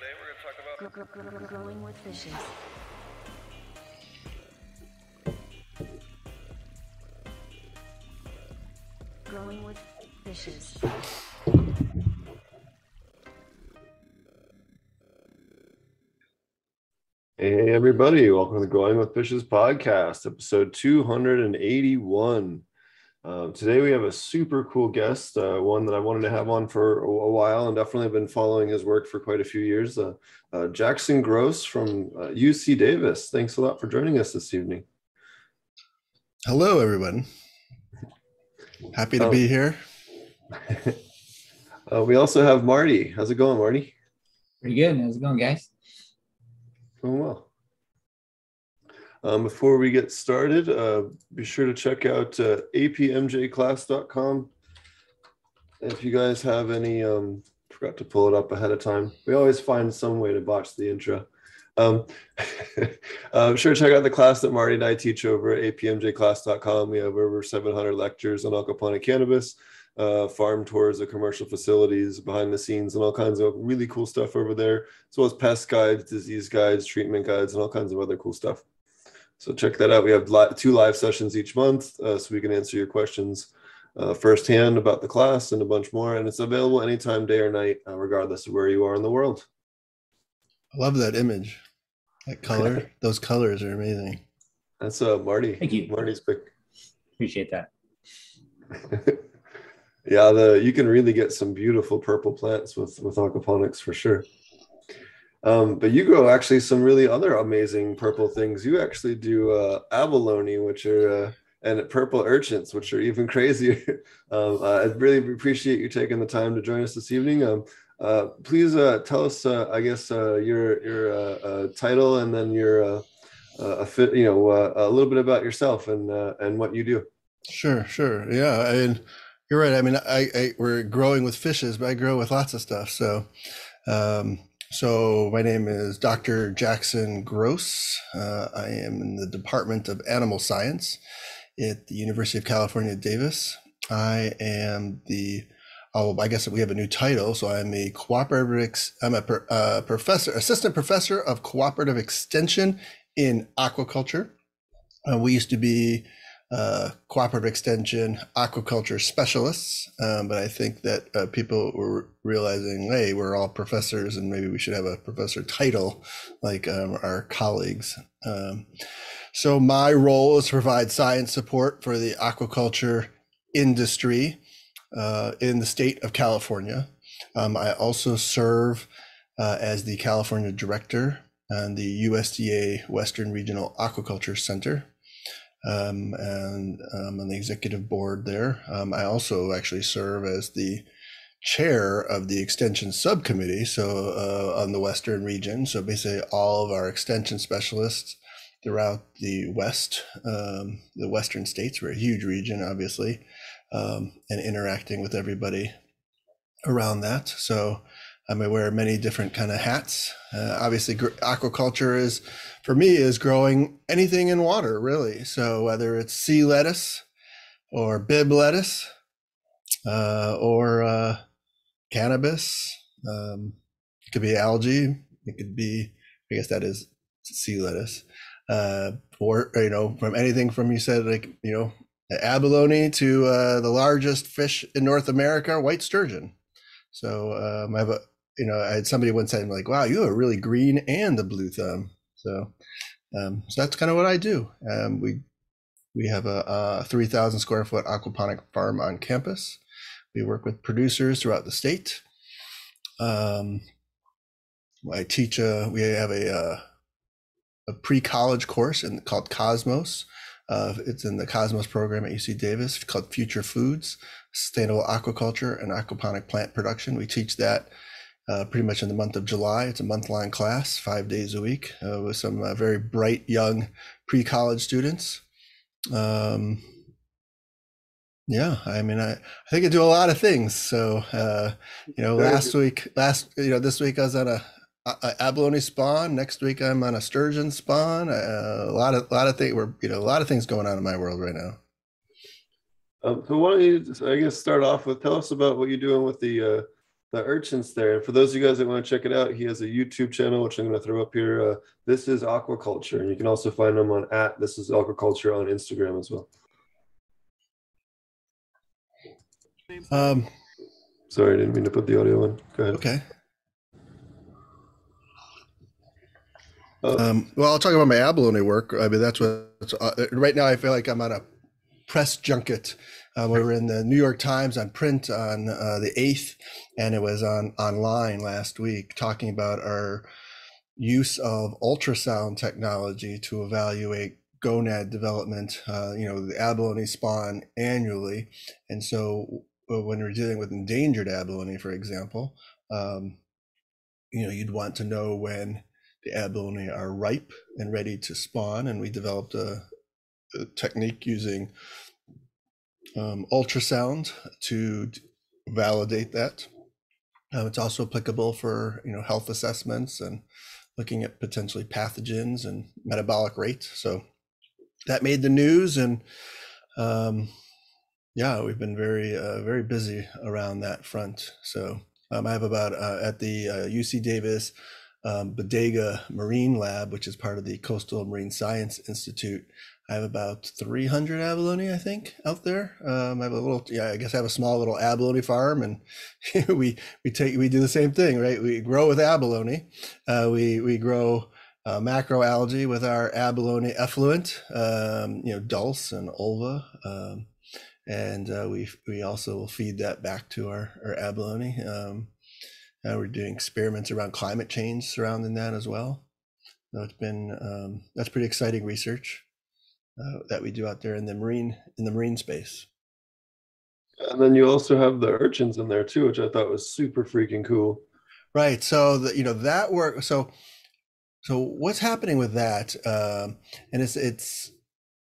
Today we're going to talk about Gr- gr- gr- growing with fishes. Growing with fishes. Hey, everybody, welcome to the Growing with Fishes podcast, episode 281. Uh, today, we have a super cool guest, uh, one that I wanted to have on for a, a while and definitely been following his work for quite a few years. Uh, uh, Jackson Gross from UC Davis. Thanks a lot for joining us this evening. Hello, everyone. Happy to Oh. be here. Uh, we also have Marty. How's it going, Marty? Pretty good. How's it going, guys? Doing well. Um, before we get started, uh, be sure to check out uh, apmjclass.com. If you guys have any, um, forgot to pull it up ahead of time. We always find some way to botch the intro. Um, uh, sure, to check out the class that Marty and I teach over at apmjclass.com. We have over 700 lectures on aquaponic cannabis, uh, farm tours of commercial facilities, behind the scenes, and all kinds of really cool stuff over there as well as pest guides, disease guides, treatment guides, and all kinds of other cool stuff. So check that out. We have li- two live sessions each month, uh, so we can answer your questions uh, firsthand about the class and a bunch more. And it's available anytime, day or night, uh, regardless of where you are in the world. I love that image. That color, those colors are amazing. That's uh, Marty. Thank you. Marty's pick. Appreciate that. yeah, the you can really get some beautiful purple plants with with aquaponics for sure. Um, but you grow actually some really other amazing purple things. You actually do uh, abalone, which are uh, and purple urchins, which are even crazier. um, uh, I really appreciate you taking the time to join us this evening. Um, uh, please uh, tell us, uh, I guess, uh, your your uh, uh, title and then your uh, uh, a fit, you know, uh, a little bit about yourself and uh, and what you do. Sure, sure. Yeah, I mean, you're right. I mean, I, I we're growing with fishes, but I grow with lots of stuff. So, um, so my name is Dr. Jackson Gross. Uh, I am in the Department of Animal Science at the University of California, Davis. I am the Oh, I guess we have a new title. So I'm a cooperative. I'm a uh, professor, assistant professor of cooperative extension in aquaculture. Uh, we used to be uh, cooperative extension aquaculture specialists, um, but I think that uh, people were realizing, hey, we're all professors, and maybe we should have a professor title like um, our colleagues. Um, so my role is to provide science support for the aquaculture industry uh, in the state of California. Um, I also serve uh, as the California director and the USDA Western Regional Aquaculture Center. Um, and I'm on the executive board there. Um, I also actually serve as the chair of the extension subcommittee, so uh, on the Western region. So basically, all of our extension specialists throughout the West, um, the Western states, we're a huge region, obviously, um, and interacting with everybody around that. So I'm aware of many different kind of hats. Uh, obviously, gr- aquaculture is, for me, is growing anything in water, really. So whether it's sea lettuce or Bibb lettuce uh, or uh, cannabis, um, it could be algae. It could be, I guess that is sea lettuce. Uh, or, you know, from anything from you said, like, you know, abalone to uh, the largest fish in North America, white sturgeon. So um, I have a, you know, I had somebody once said like, "Wow, you have a really green and a blue thumb." So, um, so that's kind of what I do. Um, we we have a, a 3,000 square foot aquaponic farm on campus. We work with producers throughout the state. Um, I teach. A, we have a a, a pre college course in, called Cosmos. Uh, it's in the Cosmos program at UC Davis called Future Foods, Sustainable Aquaculture and Aquaponic Plant Production. We teach that uh, pretty much in the month of July. It's a month long class, five days a week, uh, with some uh, very bright young pre college students. Um, yeah, I mean, I, I think I do a lot of things. So, uh, you know, last week, last, you know, this week I was on a, a, abalone spawn. Next week I'm on a sturgeon spawn. Uh, a lot of, a lot of things. We're, you know, a lot of things going on in my world right now. Um, so why don't you, I guess, start off with tell us about what you're doing with the uh, the urchins there. And for those of you guys that want to check it out, he has a YouTube channel, which I'm going to throw up here. Uh, this is Aquaculture. And you can also find him on at This is Aquaculture on Instagram as well. Um, Sorry, I didn't mean to put the audio on. Go ahead. okay. Uh, Um, well, I'll talk about my abalone work. I mean, that's what uh, right now I feel like I'm on a press junket. Uh, we were in the New York Times on print on uh, the 8th, and it was on online last week talking about our use of ultrasound technology to evaluate gonad development. Uh, you know, the abalone spawn annually. And so uh, when we're dealing with endangered abalone, for example, um, you know, you'd want to know when the abalone are ripe and ready to spawn. And we developed a, a technique using um, ultrasound to validate that. Um, it's also applicable for you know health assessments and looking at potentially pathogens and metabolic rate. So that made the news, and um, yeah, we've been very uh, very busy around that front. So um, I have about uh, at the uh, UC Davis um, Bodega Marine Lab, which is part of the Coastal Marine Science Institute. I have about 300 abalone, I think, out there. Um, I have a little, yeah, I guess I have a small little abalone farm, and we we take we do the same thing, right? We grow with abalone. Uh, we we grow uh, macroalgae with our abalone effluent, um, you know, dulse and ulva, um, and uh, we we also will feed that back to our our abalone. Um, uh, we're doing experiments around climate change surrounding that as well. So it's been um, that's pretty exciting research uh, that we do out there in the marine in the marine space. and then you also have the urchins in there too, which I thought was super freaking cool. Right. So the, you know that work. So so what's happening with that? Um, and it's it's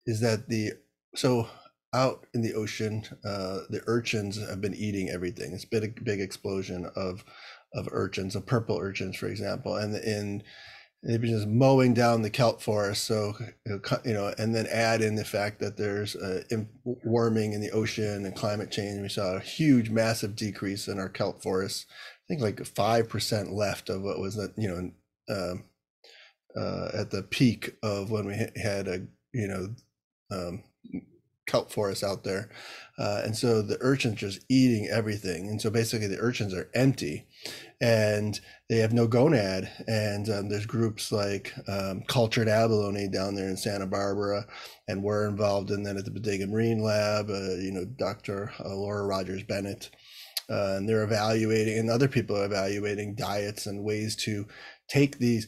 is that the so out in the ocean, uh, the urchins have been eating everything. It's been a big explosion of of urchins, of purple urchins, for example, and in they've been just mowing down the kelp forest. So you know, and then add in the fact that there's uh, warming in the ocean and climate change. We saw a huge, massive decrease in our kelp forests. I think like five percent left of what was you know um, uh, at the peak of when we had a you know um, kelp forest out there, uh, and so the urchins just eating everything, and so basically the urchins are empty, and they have no gonad, and um, there's groups like um, Cultured Abalone down there in Santa Barbara, and we're involved in that at the Bodega Marine Lab. Uh, you know, Dr. Laura Rogers Bennett uh, and they're evaluating, and other people are evaluating diets and ways to take these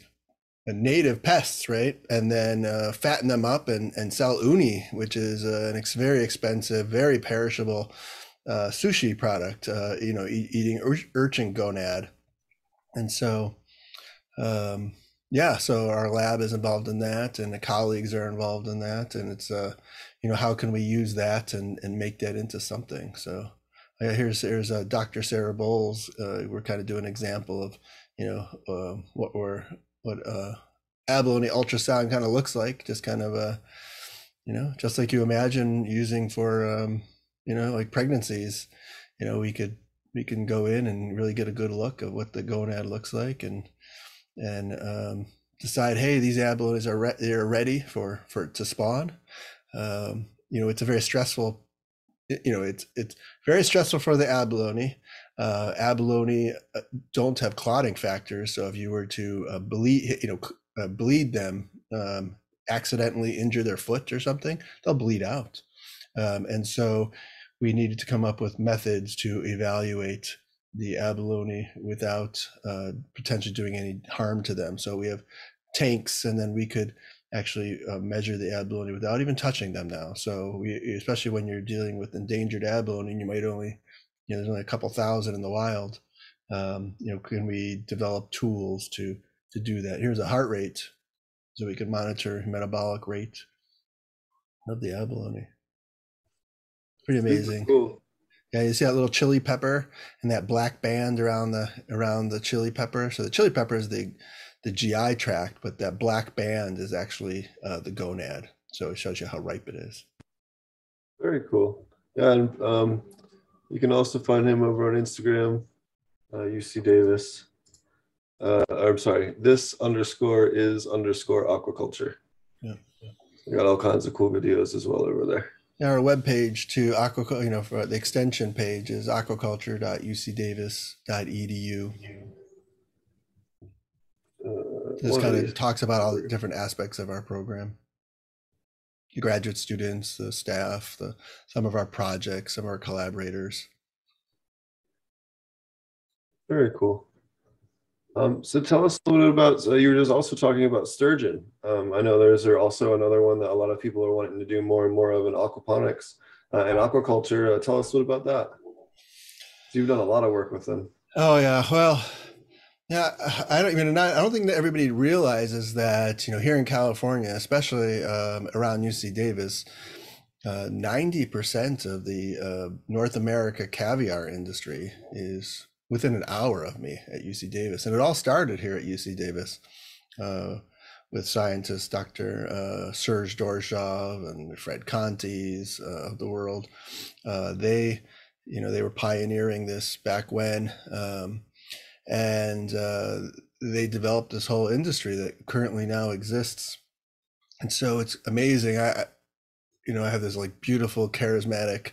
uh, native pests, right, and then uh, fatten them up and, and sell uni, which is uh, an ex- very expensive, very perishable uh, sushi product. Uh, you know, e- eating ur- urchin gonad, and so. Um, yeah, so our lab is involved in that, and the colleagues are involved in that, and it's uh, you know, how can we use that and and make that into something? So, yeah, here's here's uh, Dr. Sarah Bowles. Uh, we're kind of doing an example of you know uh, what we're what uh, abalone ultrasound kind of looks like. Just kind of a you know just like you imagine using for um, you know like pregnancies. You know we could we can go in and really get a good look of what the gonad looks like and and um, decide hey these abalones are re- they're ready for for to spawn. Um, you know it's a very stressful you know it's it's very stressful for the abalone uh, abalone uh, don't have clotting factors so if you were to uh, bleed you know uh, bleed them um, accidentally injure their foot or something they'll bleed out um, and so we needed to come up with methods to evaluate the abalone without uh, potentially doing any harm to them so we have tanks and then we could actually uh, measure the abalone without even touching them now. So we, especially when you're dealing with endangered abalone, and you might only, you know, there's only a couple thousand in the wild. Um, you know, can we develop tools to to do that? Here's a heart rate, so we can monitor metabolic rate of the abalone. Pretty amazing. Cool. Yeah, you see that little chili pepper and that black band around the around the chili pepper. So the chili pepper is the the GI tract, but that black band is actually uh, the gonad. So it shows you how ripe it is. Very cool. Yeah, and um, you can also find him over on Instagram. uh, UC Davis. Uh, I'm sorry, this underscore is underscore aquaculture. Yeah. We got all kinds of cool videos as well over there. Our webpage to aquaculture, you know, for the extension page is aquaculture.ucdavis.edu. This kind of talks about all the different aspects of our program. The graduate students, the staff, the some of our projects, some of our collaborators. Very cool. Um, so tell us a little bit about, uh, you were just also talking about sturgeon. Um, I know there's there also another one that a lot of people are wanting to do more and more of in aquaponics uh, and aquaculture. Uh, tell us a little about that. You've done a lot of work with them. Oh yeah, well, yeah. I don't even. I don't think that everybody realizes that you know here in California, especially um, around UC Davis, uh, ninety percent of the uh, North America caviar industry is within an hour of me at UC Davis, and it all started here at UC Davis. Uh, with scientists Dr. Uh, Serge Doroshov and Fred Contes uh, of the world, uh, they you know they were pioneering this back when um, and uh, they developed this whole industry that currently now exists and so it's amazing i I- you know i have this like beautiful charismatic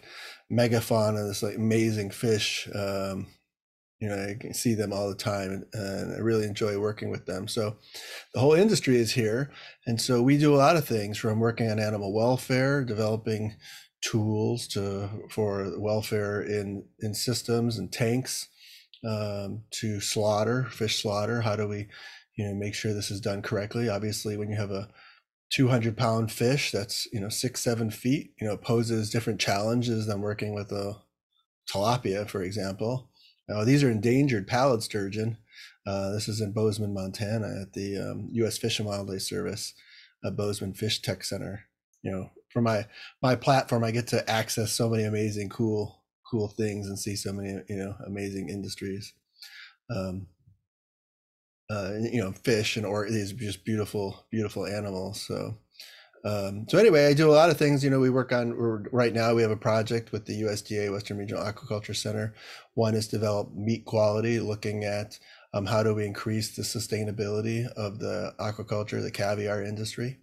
megafauna this like amazing fish um, you know i see them all the time and, and i really enjoy working with them. So the whole industry is here and so we do a lot of things from working on animal welfare developing tools to for welfare in in systems and tanks um, to slaughter fish slaughter. How do we you know make sure this is done correctly? Obviously when you have a 200 pound fish that's you know six seven feet you know poses different challenges than working with a tilapia for example now these are endangered pallid sturgeon. Uh, this is in bozeman montana at the um, u.s fish and wildlife service uh, bozeman fish tech center. You know for my my platform i get to access so many amazing cool cool things and see so many you know amazing industries. Um uh you know fish and or these just beautiful beautiful animals so um so anyway i do a lot of things you know we work on right now we have a project with the usda western regional aquaculture center one is develop meat quality looking at um, how do we increase the sustainability of the aquaculture the caviar industry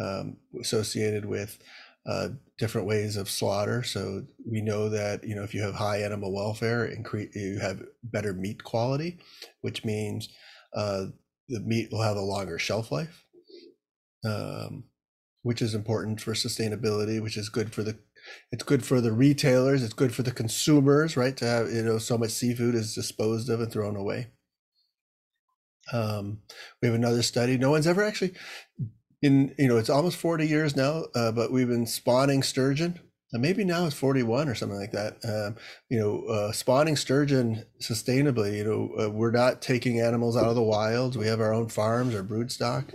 um, associated with uh, different ways of slaughter. So we know that you know if you have high animal welfare, increase you have better meat quality, which means uh, the meat will have a longer shelf life, um, which is important for sustainability. Which is good for the it's good for the retailers. It's good for the consumers, right? To have you know so much seafood is disposed of and thrown away. Um, we have another study. No one's ever actually in you know it's almost 40 years now uh, but we've been spawning sturgeon and maybe now it's 41 or something like that um, you know uh, spawning sturgeon sustainably you know uh, we're not taking animals out of the wilds we have our own farms our brood stock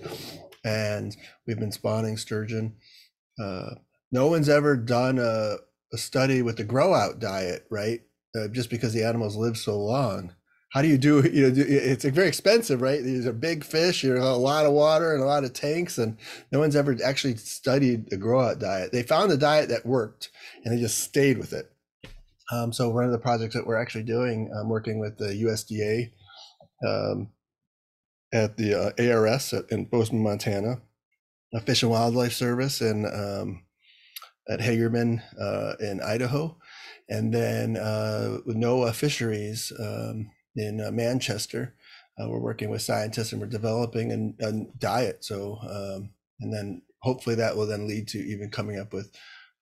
and we've been spawning sturgeon. Uh, no one's ever done a, a study with the grow out diet right? Uh, just because the animals live so long. How do you do you know it's very expensive right? These are big fish you know a lot of water and a lot of tanks and no one's ever actually studied the grow out diet. They found a diet that worked and they just stayed with it. Um, so one of the projects that we're actually doing i'm working with the usda um, at the uh, ars at, in bozeman montana fish and wildlife service and um, at hagerman uh, in idaho and then uh, noaa fisheries um, in uh, Manchester. Uh, we're working with scientists and we're developing a, a diet. So, um, and then hopefully that will then lead to even coming up with,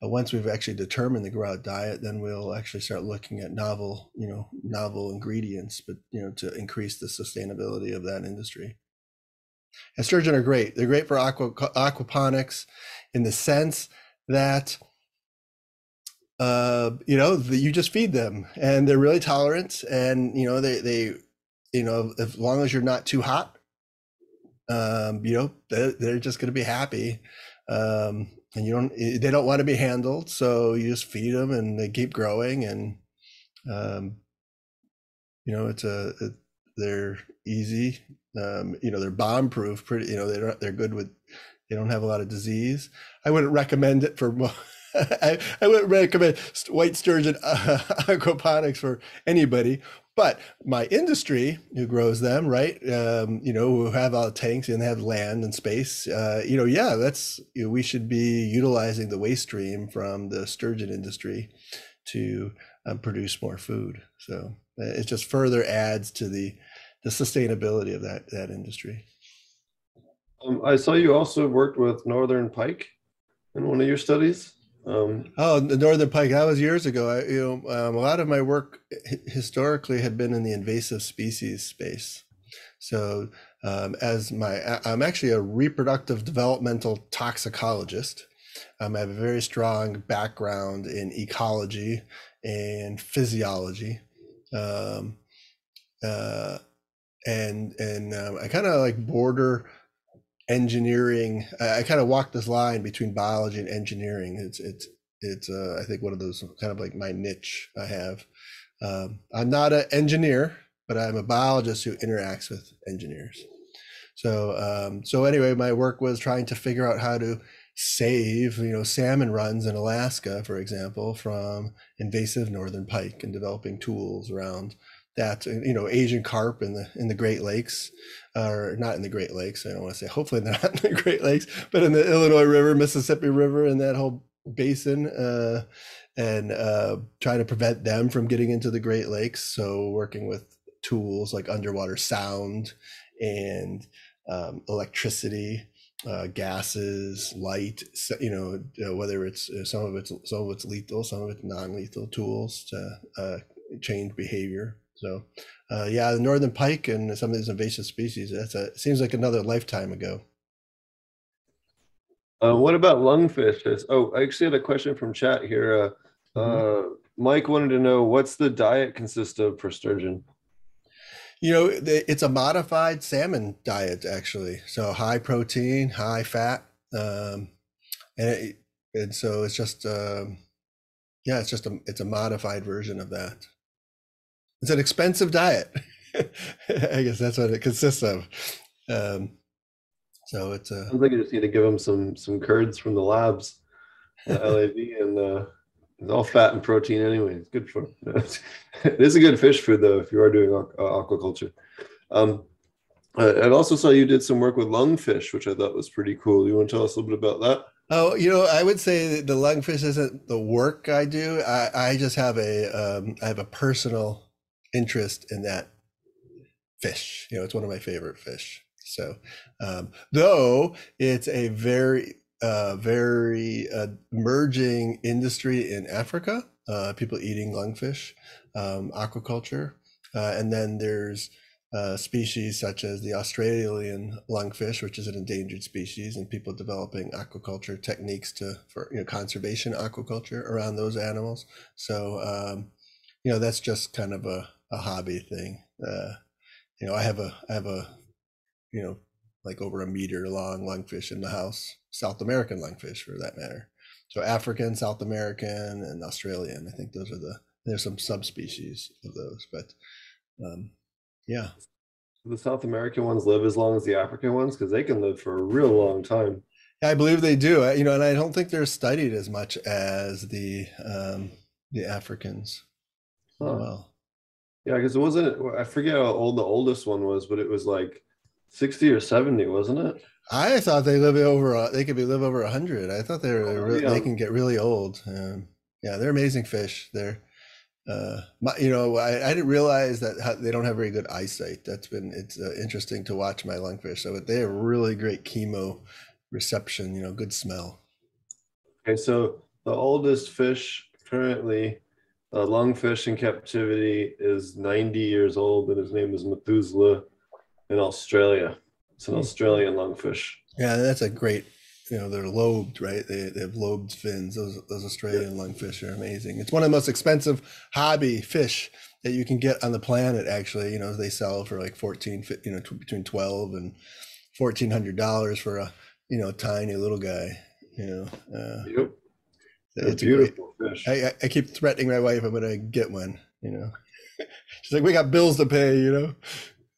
once we've actually determined the grow out diet, then we'll actually start looking at novel, you know, novel ingredients, but, you know, to increase the sustainability of that industry. And sturgeon are great. They're great for aqua, aquaponics in the sense that uh, you know, the, you just feed them and they're really tolerant and, you know, they, they, you know, as long as you're not too hot, um, you know, they're, they're just going to be happy. Um, and you don't, they don't want to be handled. So you just feed them and they keep growing and, um, you know, it's a, it, they're easy. Um, you know, they're bomb proof pretty, you know, they're, they're good with, they don't have a lot of disease. I wouldn't recommend it for I, I wouldn't recommend white sturgeon uh, aquaponics for anybody. But my industry, who grows them, right? Um, you know, who have all the tanks and have land and space. Uh, you know, yeah, that's you know, we should be utilizing the waste stream from the sturgeon industry to um, produce more food. So uh, it just further adds to the the sustainability of that that industry. Um, I saw you also worked with Northern Pike in one of your studies. Um, Oh, the northern pike. That was years ago. I, you know, um, a lot of my work historically had been in the invasive species space. So, um, as my, I'm actually a reproductive developmental toxicologist. Um, I have a very strong background in ecology and physiology, um, uh, and and um, I kind of like border engineering. I, kind of walk this line between biology and engineering. It's it's it's uh, I think one of those kind of like my niche I have. Um, I'm not an engineer, but I'm a biologist who interacts with engineers. So um, so anyway, my work was trying to figure out how to save you know salmon runs in Alaska, for example, from invasive northern pike and developing tools around that you know Asian carp in the in the Great Lakes or not in the Great Lakes. I don't want to say hopefully they're not in the Great Lakes, but in the Illinois River, Mississippi River, and that whole basin, uh, and uh, trying to prevent them from getting into the Great Lakes. So working with tools like underwater sound and um, electricity. Uh, gases, light, you know, uh, whether it's uh, some of it's some of it's lethal, some of it's non-lethal tools to uh, change behavior. So, uh, yeah, the northern pike and some of these invasive species. That's a seems like another lifetime ago. uh, what about lungfish? Oh, I actually had a question from chat here. Uh, Mm-hmm. uh, Mike wanted to know what's the diet consist of for sturgeon? You know, it's a modified salmon diet actually. So high protein, high fat, um, and it, and so it's just um, yeah, it's just a it's a modified version of that. It's an expensive diet. I guess that's what it consists of. Um, so it's a Sounds like you just need to give them some some curds from the labs, the LAV, and uh, it's all fat and protein anyway. It's good for. it is a good fish food though if you are doing uh, aquaculture. Um, I I also saw you did some work with lungfish, which I thought was pretty cool. You want to tell us a little bit about that? Oh, you know, I would say that the lungfish isn't the work I do. I, I just have a um, I have a personal interest in that fish. You know, it's one of my favorite fish. So, um, though it's a very uh, very uh, emerging industry in Africa, uh, people eating lungfish, um, aquaculture, uh, and then there's uh, species such as the Australian lungfish, which is an endangered species, and people developing aquaculture techniques to for you know conservation aquaculture around those animals. So um, you know that's just kind of a, a hobby thing. Uh, you know, I have a I have a you know like over a meter long lungfish in the house, South American lungfish for that matter. So African, South American, and Australian. I think those are the there's some subspecies of those, but um, yeah. The South American ones live as long as the African ones because they can live for a real long time. I believe they do. I- You know, and I don't think they're studied as much as the um, the Africans. Huh. Well, Yeah, because it wasn't. I forget how old the oldest one was, but it was like sixty or seventy, wasn't it? I thought they live over. a- They could be live over a hundred. I thought they were. Oh, re- yeah. They can get really old. Um, yeah, they're amazing fish. They're, uh, my, you know, I, I didn't realize that how, they don't have very good eyesight. That's been it's uh, interesting to watch my lungfish. So but they have really great chemo reception. You know, good smell. Okay, so the oldest fish currently, uh, lungfish in captivity, is 90 years old, and his name is Methuselah in Australia. It's an Hmm. Australian lungfish. Yeah, that's a great. You know, they're lobed, right? They, they have lobed fins. Those those Australian lungfish are amazing. It's one of the most expensive hobby fish that you can get on the planet. Actually, you know, they sell for like fourteen, you know, tw- between twelve and fourteen hundred dollars for a you know tiny little guy. You know, uh, Yep. It's a great. beautiful fish. I, I- keep threatening my wife I'm gonna get one. You know, she's like, we got bills to pay. You know,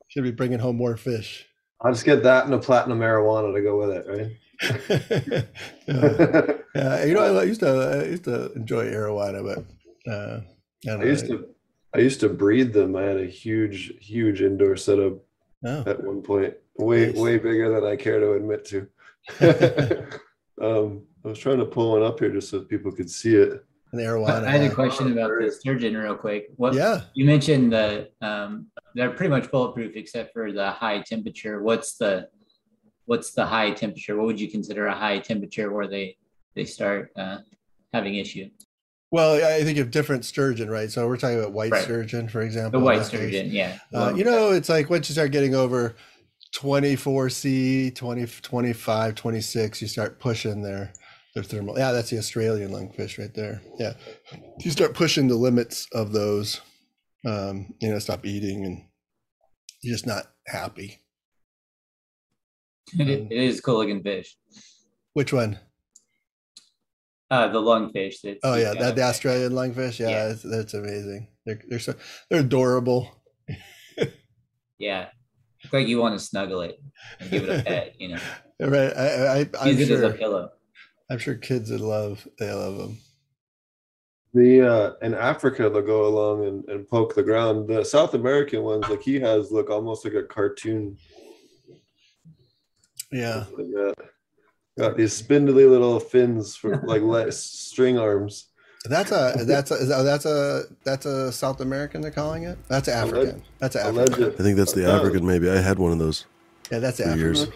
should be bringing home more fish. I'll just get that and a platinum arowana to go with it, right? yeah. Yeah, you know, I used to I used to enjoy arowana, but uh, I, I used to I used to breed them. I had a huge, huge indoor setup Oh, at one point, way Nice. way bigger than I care to admit to. um, I was trying to pull one up here just so people could see it. an I had a question about the sturgeon real quick. What Yeah. you mentioned the um, they're pretty much bulletproof except for the high temperature. What's the what's the high temperature? What would you consider a high temperature where they they start uh, having issue? Well, I think of different sturgeon, right? So we're talking about white Right. sturgeon, for example. in white this case. sturgeon, yeah. Uh, you know, it's like once you start getting over 24C, 20, 25, 26, you start pushing their their thermal. Yeah, that's the Australian lungfish right there. Yeah. You start pushing the limits of those, um, you know, stop eating and you're just not happy. it, it is cool looking fish. Which one? Uh, the lungfish. That's, Oh yeah, that the Australian lungfish. Yeah, Yeah. That's, that's amazing. They're they're so they're adorable. Yeah, it's like you want to snuggle it and give it a pet. You know, Right. I, I, I'm use it as a pillow. I'm sure kids would love. They love them. The uh, in Africa they'll go along and, and poke the ground. The South American ones, like he has, look almost like a cartoon. Yeah. Like that. Got these spindly little fins for like le- string arms. That's a that's a that's a that's a South American they're calling it. That's African. That's Alleged. African. I think that's the African. Maybe I had one of those Yeah, that's for African. years.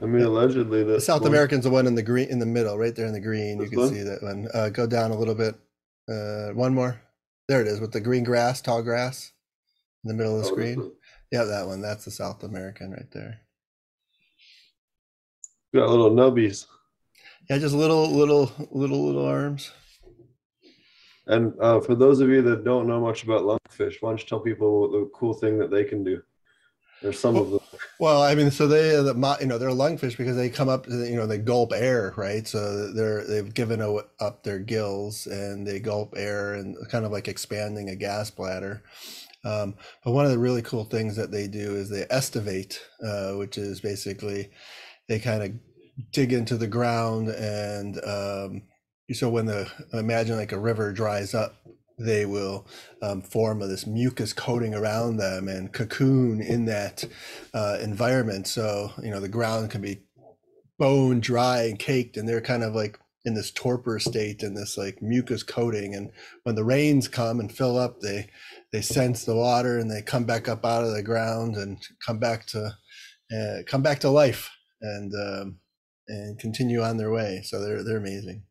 I mean, allegedly the South one- American's the one in the green in the middle, right there in the green. You can one? see that one. Uh, go down a little bit. Uh, one more. There it is with the green grass, tall grass, in the middle of the Oh, screen. Yeah, that one. That's the South American right there. Got little nubbies. Yeah, just little, little, little, little arms. And uh, for those of you that don't know much about lungfish, why don't you tell people the cool thing that they can do? There's some of them. Well, I mean, so they, the, mo- you know, they're lungfish because they come up, you know, they gulp air, right? So they're they've given a, up their gills and they gulp air and kind of like expanding a gas bladder. Um, but one of the really cool things that they do is they estivate, uh, which is basically they kind of dig into the ground and um, so when the imagine like a river dries up they will um, form this mucus coating around them and cocoon in that uh, environment. So you know the ground can be bone dry and caked and they're kind of like in this torpor state and this like mucus coating. And when the rains come and fill up they they sense the water and they come back up out of the ground and come back to uh, come back to life and um, and continue on their way. So they're they're amazing.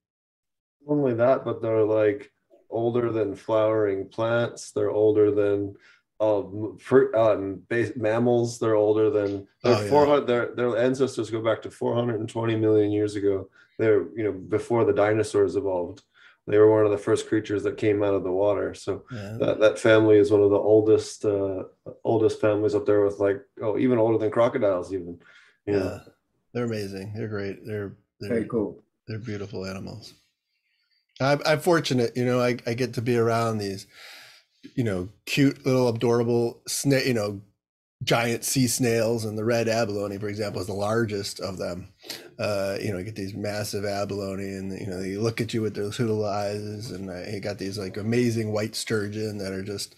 Not only that, but they're like older than flowering plants. They're older than um, fruit uh, base, mammals. They're older than they're Oh, yeah. Their their ancestors go back to 420 million years ago. They're you know before the dinosaurs evolved. They were one of the first creatures that came out of the water. So yeah. that, that family is one of the oldest uh, oldest families up there with like oh even older than crocodiles even. Yeah. yeah they're amazing they're great they're they're Very cool. they're beautiful animals. I'm, I'm fortunate, you know, I, I get to be around these, you know, cute little adorable snake, you know, giant sea snails and the red abalone, for example, is the largest of them. Uh, you know, you get these massive abalone and, you know, they look at you with those little eyes and uh, you got these like amazing white sturgeon that are just,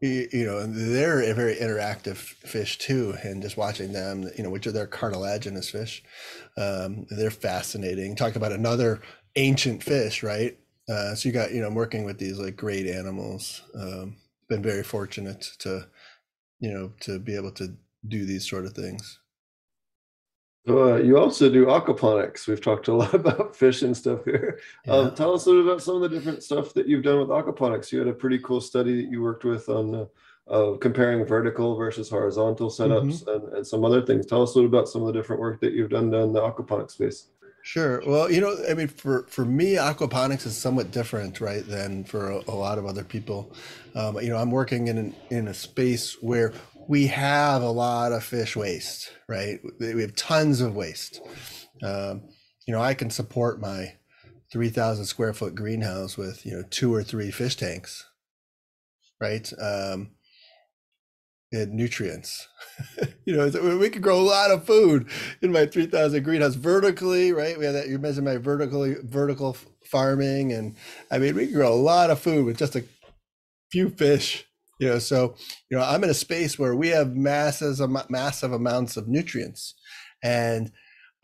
you, know, they're a very interactive fish too. And just watching them, you know, which are their cartilaginous fish, um, they're fascinating. Talk about another ancient fish, right? Uh, so you got, you know, I'm working with these like great animals. Um, been very fortunate to, you know, to be able to do these sort of things. Uh, you also do aquaponics. We've talked a lot about fish and stuff here. Yeah. Um, tell us a little about some of the different stuff that you've done with aquaponics. You had a pretty cool study that you worked with on uh, uh, comparing vertical versus horizontal setups Mm-hmm. and, and some other things. Tell us a little about some of the different work that you've done in the aquaponics space. Sure. Well, you know, I mean, for for me, aquaponics is somewhat different, right, than for a, a lot of other people. Um, you know, I'm working in an, in a space where we have a lot of fish waste, right? We have tons of waste. Um, you know, I can support my 3,000 square foot greenhouse with you know two or three fish tanks, right? Um, in nutrients. you know, we could grow a lot of food in my 3000 greenhouse vertically, right? We have that, you mentioned my vertical, vertical farming. And I mean, we can grow a lot of food with just a few fish, you know, so, you know, I'm in a space where we have masses, massive amounts of nutrients and,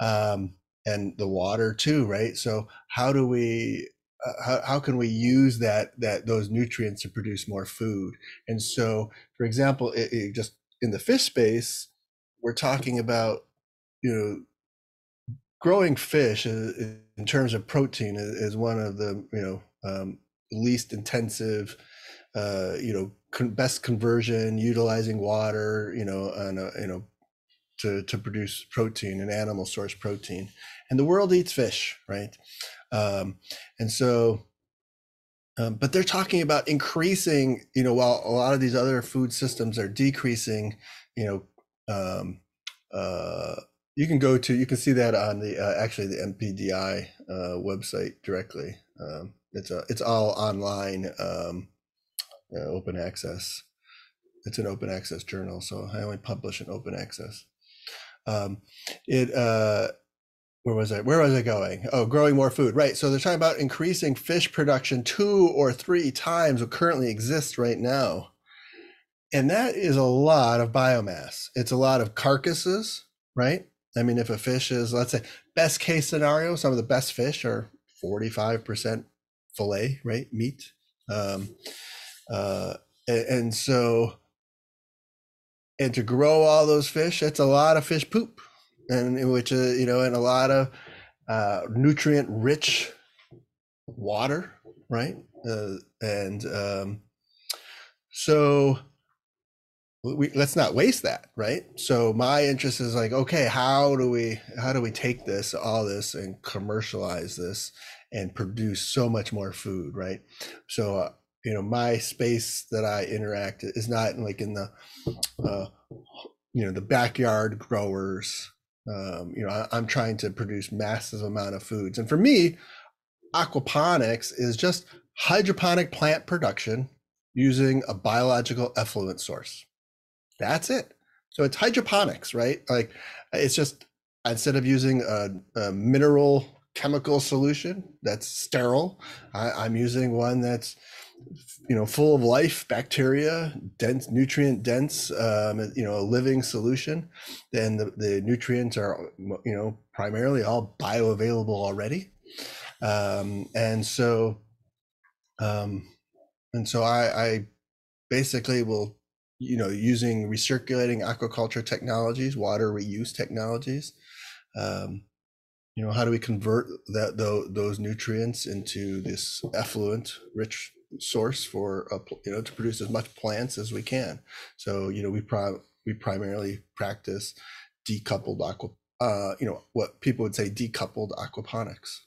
um, and the water too, right? So how do we uh, how, how can we use that that those nutrients to produce more food? And so for example it, it just in the fish space we're talking about you know growing fish in terms of protein is, one of the you know um, least intensive uh, you know con- best conversion utilizing water you know on a, you know to, to produce protein and animal source protein. And the world eats fish right um, and so, um, but they're talking about increasing, you know, while a lot of these other food systems are decreasing, you know, um, uh, you can go to, you can see that on the, uh, actually the MPDI uh, website directly. Um, it's a, it's all online, um, uh, open access. It's an open access journal, so I only publish in open access. Um, it uh, where was I? Where was I going? Oh, growing more food. Right. So they're talking about increasing fish production two or three times what currently exists right now. And that is a lot of biomass. It's a lot of carcasses, right? I mean, if a fish is, let's say, best case scenario, some of the best fish are 45% fillet, right? Meat. Um, uh, and, so, and to grow all those fish, it's a lot of fish poop and which uh, you know, and a lot of uh, nutrient rich water, right? Uh, and um, so we, let's not waste that, right? So my interest is like, okay, how do we how do we take this all this and commercialize this and produce so much more food, right? So uh, you know, my space that I interact is not like in the uh, you know the backyard growers um, you know, I, am trying to produce massive amount of foods, and for me, aquaponics is just hydroponic plant production using a biological effluent source. That's it. So it's hydroponics, right? Like it's just instead of using a, a mineral chemical solution that's sterile, I, am using one that's you know full of life bacteria dense nutrient dense um, you know a living solution then the, the nutrients are you know primarily all bioavailable already. Um, and so um, and so I, I basically will you know using recirculating aquaculture technologies water reuse technologies um, you know how do we convert that those nutrients into this effluent rich source for a, you know to produce as much plants as we can. So you know we pro- we primarily practice decoupled aqua uh, you know what people would say decoupled aquaponics.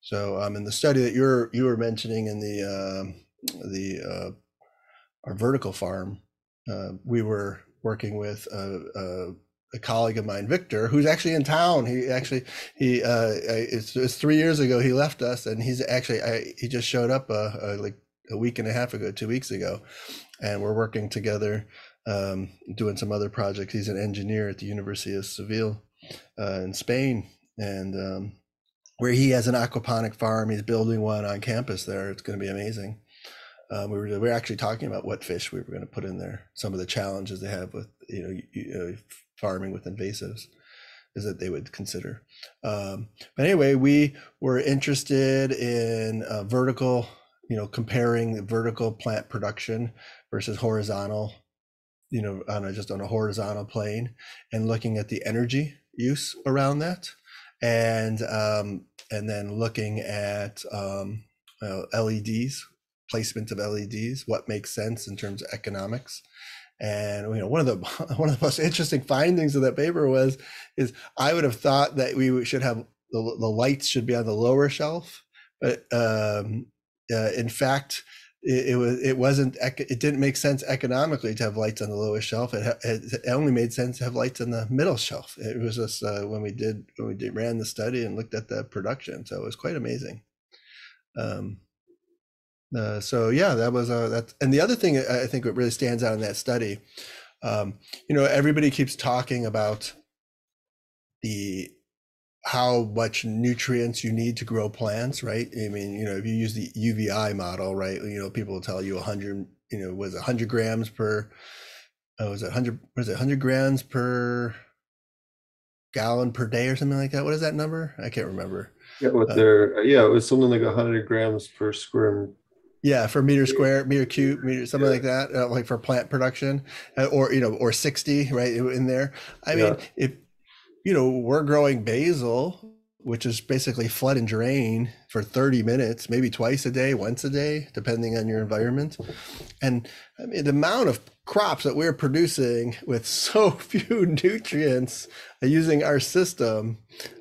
So um, in the study that you're you were mentioning in the uh, the uh, our vertical farm, uh, we were working with a, a colleague of mine, Victor, who's actually in town. He actually he uh, it's, it's three years ago he left us, and he's actually I, he just showed up uh, uh, like a week and a half ago, two weeks ago, and we're working together, um, doing some other projects. He's an engineer at the University of Seville uh, in Spain, and um, where he has an aquaponic farm. He's building one on campus there. It's going to be amazing. Um, we were we were actually talking about what fish we were going to put in there. Some of the challenges they have with you know, you know farming with invasives is that they would consider. Um, but anyway, we were interested in uh, vertical, you know, comparing the vertical plant production versus horizontal, you know, on a, just on a horizontal plane, and looking at the energy use around that, and um, and then looking at um, uh, LEDs, placement of LEDs, what makes sense in terms of economics, and you know, one of the one of the most interesting findings of that paper was is I would have thought that we should have the, the lights should be on the lower shelf, but um, uh, in fact, it, it, was it wasn't it didn't make sense economically to have lights on the lowest shelf. It, it, only made sense to have lights on the middle shelf. It was just uh, when we did when we did, ran the study and looked at the production, so it was quite amazing. Um, Uh, so yeah, that was uh, that. And the other thing I think what really stands out in that study, um, you know, everybody keeps talking about the how much nutrients you need to grow plants, right? I mean, you know, if you use the UVI model, right, you know, people will tell you 100, you know, was 100 grams per, oh, was it 100, was it 100 grams per gallon per day or something like that? What is that number? I can't remember. Yeah, with uh, yeah, it was something like 100 grams per square yeah, for meter square, meter cube, meter something yeah. like that, uh, like for plant production, uh, or you know, or sixty right in there. I yeah. mean, if you know, we're growing basil, which is basically flood and drain for 30 minutes, maybe twice a day, once a day, depending on your environment. And I mean, the amount of crops that we're producing with so few nutrients using our system,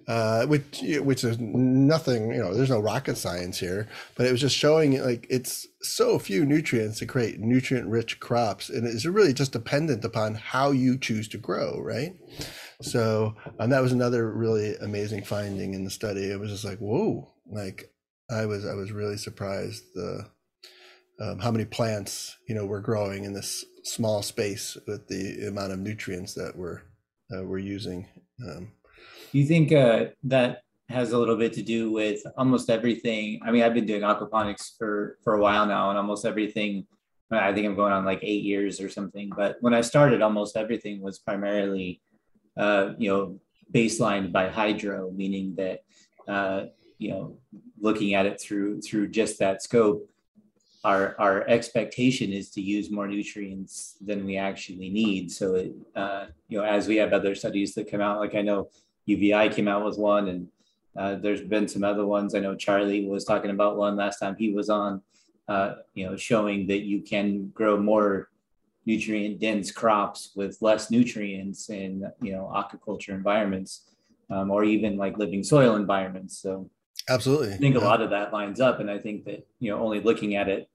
uh, which which is nothing, you know, there's no rocket science here, but it was just showing like it's so few nutrients to create nutrient rich crops, and it's really just dependent upon how you choose to grow, right? So, and that was another really amazing finding in the study. It was just like, whoa, like I was, I was really surprised the um, how many plants you know were growing in this small space with the amount of nutrients that we're uh, we're using. Um, you think uh, that has a little bit to do with almost everything? I mean, I've been doing aquaponics for for a while now, and almost everything. I think I'm going on like eight years or something. But when I started, almost everything was primarily uh, you know, baselined by hydro, meaning that, uh, you know, looking at it through through just that scope, our our expectation is to use more nutrients than we actually need. So, it, uh, you know, as we have other studies that come out, like I know UVI came out with one, and uh, there's been some other ones. I know Charlie was talking about one last time he was on. Uh, you know, showing that you can grow more nutrient dense crops with less nutrients in you know aquaculture environments um, or even like living soil environments so absolutely i think yeah. a lot of that lines up and i think that you know only looking at it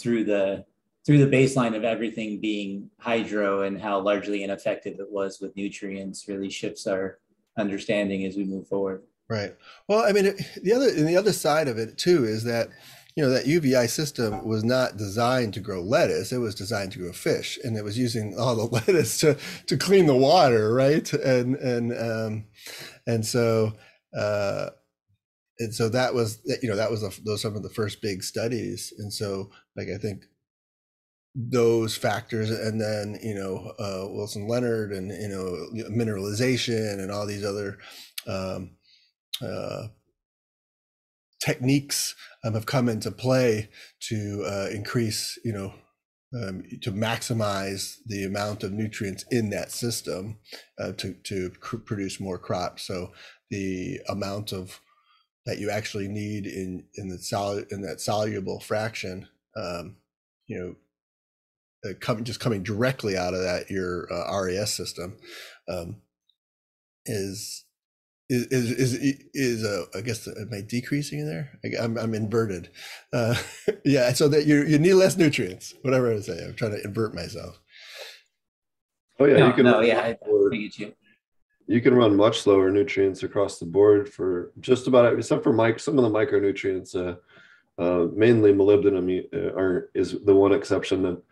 through the through the baseline of everything being hydro and how largely ineffective it was with nutrients really shifts our understanding as we move forward. Right. Well i mean the other and the other side of it too is that you know that UVI system was not designed to grow lettuce; it was designed to grow fish, and it was using all the lettuce to to clean the water, right? And and um, and so uh, and so that was you know that was a, those some of the first big studies, and so like I think those factors and then you know uh, Wilson Lennard and you know mineralization and all these other um, uh, techniques um, have come into play to uh, increase, you know, um, to maximize the amount of nutrients in that system uh, to to produce more crops. So the amount of that you actually need in in the solid in that soluble fraction, um, you know, uh, coming just coming directly out of that your uh, RAS system um, is is is is, is uh, I guess uh, am I decreasing in there? I, am I'm inverted. Uh, yeah, so that you you need less nutrients. Whatever I say, I'm trying to invert myself. Oh yeah, no, you can. No, yeah, I, get you. You can run much lower nutrients across the board for just about except for mic some of the micronutrients. Uh, uh, mainly molybdenum uh, are is the one exception that,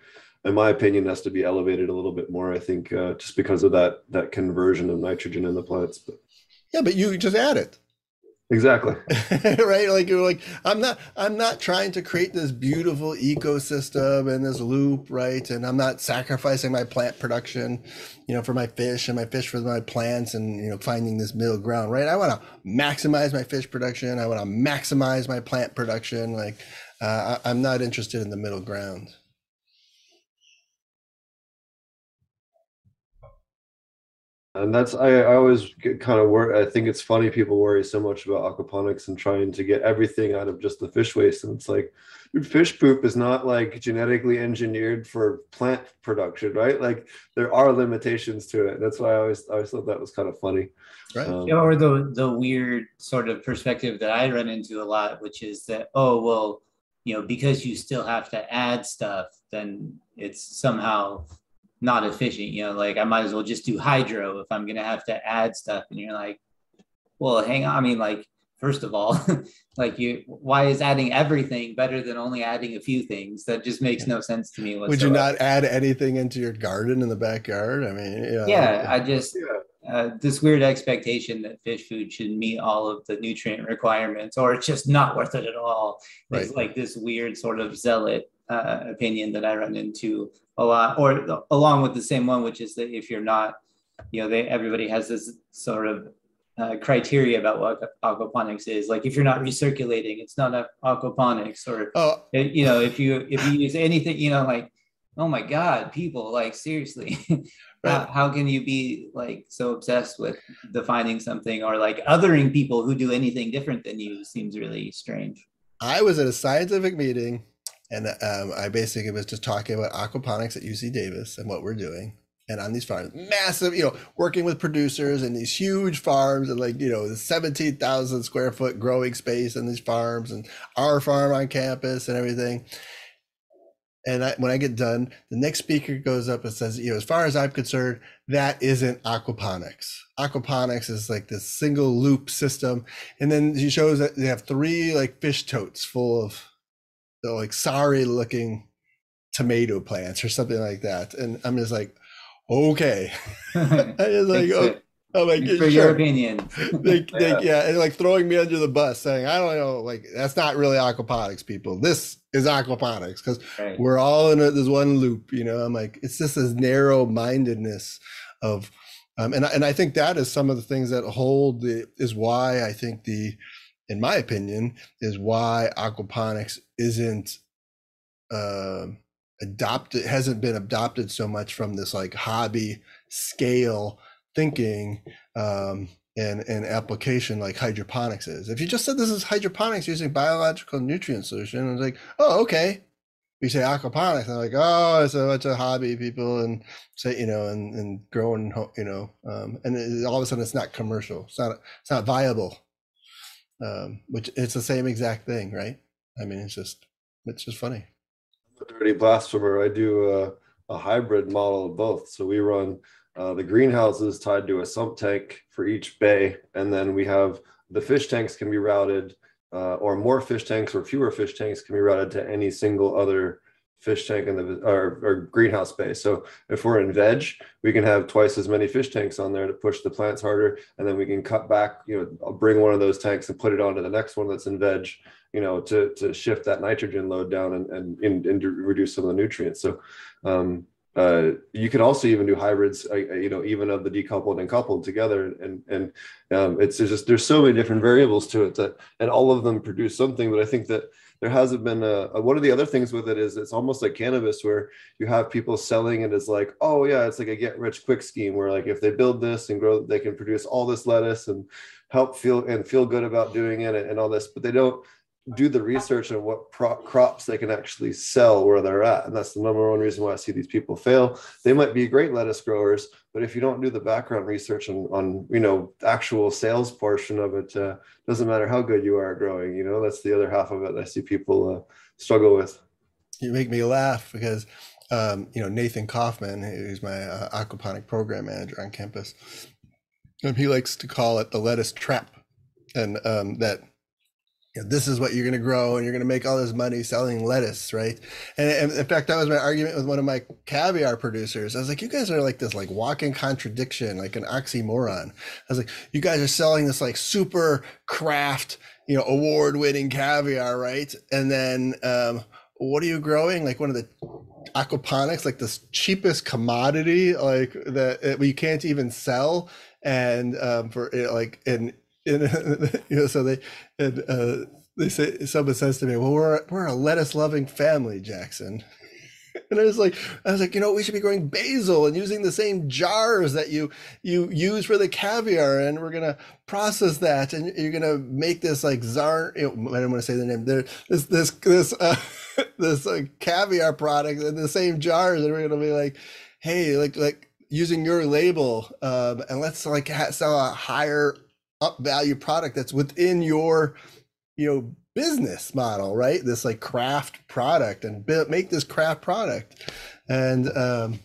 in my opinion, has to be elevated a little bit more. I think uh, just because of that that conversion of nitrogen in the plants. But yeah, but you just add it. Exactly. right? Like you're like, I'm not I'm not trying to create this beautiful ecosystem and this loop, right? And I'm not sacrificing my plant production, you know, for my fish and my fish for my plants and you know, finding this middle ground, right? I want to maximize my fish production. I want to maximize my plant production. Like uh, I, I'm not interested in the middle ground. And that's I, I always get kind of worry. I think it's funny people worry so much about aquaponics and trying to get everything out of just the fish waste. And it's like, dude, fish poop is not like genetically engineered for plant production, right? Like there are limitations to it. That's why I always I always thought that was kind of funny. Right. Um, or the the weird sort of perspective that I run into a lot, which is that oh well, you know, because you still have to add stuff, then it's somehow not efficient. You know, like I might as well just do hydro if I'm gonna have to add stuff. And you're like, well, hang on. I mean, like first of all, like you, why is adding everything better than only adding a few things? That just makes no sense to me. Whatsoever. Would you not add anything into your garden in the backyard? I mean, you know, Yeah, I just Yeah. uh, this weird expectation that fish food should meet all of the nutrient requirements, or it's just not worth it at all. It's like this weird sort of zealot uh, opinion that I run into a lot, or along with the same one, which is that if you're not, you know, they everybody has this sort of uh, criteria about what aquaponics is. Like if you're not recirculating, it's not a aquaponics, or Oh, you know, if you if you use anything, you know, like oh my god, people, like seriously. How, Right. how can you be like so obsessed with defining something or like othering people who do anything different than you seems really strange. I was at a scientific meeting and um, I basically was just talking about aquaponics at UC Davis and what we're doing. And on these farms, massive, you know, working with producers and these huge farms and like, you know, the 17,000 square foot growing space in these farms and our farm on campus and everything. And I, when I get done, the next speaker goes up and says, you know, as far as I'm concerned, that isn't aquaponics. Aquaponics is like this single loop system. And then she shows that they have three like fish totes full of the like sorry looking tomato plants or something like that. And I'm just like, okay. I just like, oh, I'm like, for "Yeah, your sure." opinion. they, they, yeah, and like throwing me under the bus, saying, "I don't know, like that's not really aquaponics, people. This is aquaponics because Right. we're all in a, this one loop." You know, I'm like, it's just this narrow mindedness of, um, and and I think that is some of the things that hold the is why I think the, in my opinion, is why aquaponics isn't, um, adopted hasn't been adopted so much from this like hobby scale thinking um, and and application like hydroponics is. If you just said this is hydroponics using biological nutrient solution, it's like, oh, okay. We say aquaponics, and like, oh, it's a bunch of hobby people and say, you know, and and growing, you know, um, and it, all of a sudden it's not commercial. It's not it's not viable. Um, which it's the same exact thing, right? I mean, it's just it's just funny. a dirty blasphemer. I do a, a hybrid model of both. So we run uh, the greenhouses tied to a sump tank for each bay, and then we have the fish tanks can be routed, uh, or more fish tanks or fewer fish tanks can be routed to any single other fish tank in the or, or greenhouse bay. So if we're in veg, we can have twice as many fish tanks on there to push the plants harder, and then we can cut back. You know, bring one of those tanks and put it onto the next one that's in veg you know, to to shift that nitrogen load down and and, and, and reduce some of the nutrients. So um, uh, you can also even do hybrids, uh, uh, you know, even of the decoupled and coupled together. And and um, it's just there's so many different variables to it that and all of them produce something. But I think that there hasn't been a, a one of the other things with it is it's almost like cannabis where you have people selling it as like oh yeah it's like a get rich quick scheme where like if they build this and grow they can produce all this lettuce and help feel and feel good about doing it and all this but they don't do the research on what pro- crops they can actually sell where they're at. And that's the number one reason why i see these people fail. They might be great lettuce growers but if you don't do the background research on, on you know actual sales portion of it uh, doesn't matter how good you are growing you know that's the other half of it i see people uh, struggle with. You make me laugh because um, you know Nathan Kaufman, who's my uh, aquaponic program manager on campus, and he likes to call it the lettuce trap, and um, that you know, this is what you're going to grow, and you're going to make all this money selling lettuce, right? And, and in fact, that was my argument with one of my caviar producers. I was like, you guys are like this like walking contradiction, like an oxymoron. I was like, you guys are selling this like super craft, you know, award-winning caviar, right? And then um, what are you growing? Like one of the aquaponics, like this cheapest commodity, like that uh, you can't even sell, and um, for like and in you know, so they and uh, they say someone says to me, "Well, we're we're a lettuce loving family, Jackson." And I was like, I was like, you know, we should be growing basil and using the same jars that you you use for the caviar, and we're gonna process that, and you're gonna make this like know, I don't want to say the name. There, this this this uh, this uh, caviar product in the same jars, and we're gonna be like, hey, like like using your label, um, and let's like ha- sell a higher up value product that's within your you know business model right this like craft product and build, make this craft product and um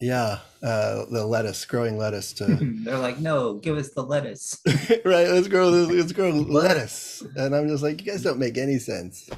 Yeah, uh, the lettuce, growing lettuce to They're like, no, give us the lettuce. right. Let's grow this. Let's grow lettuce, and I'm just like, you guys don't make any sense.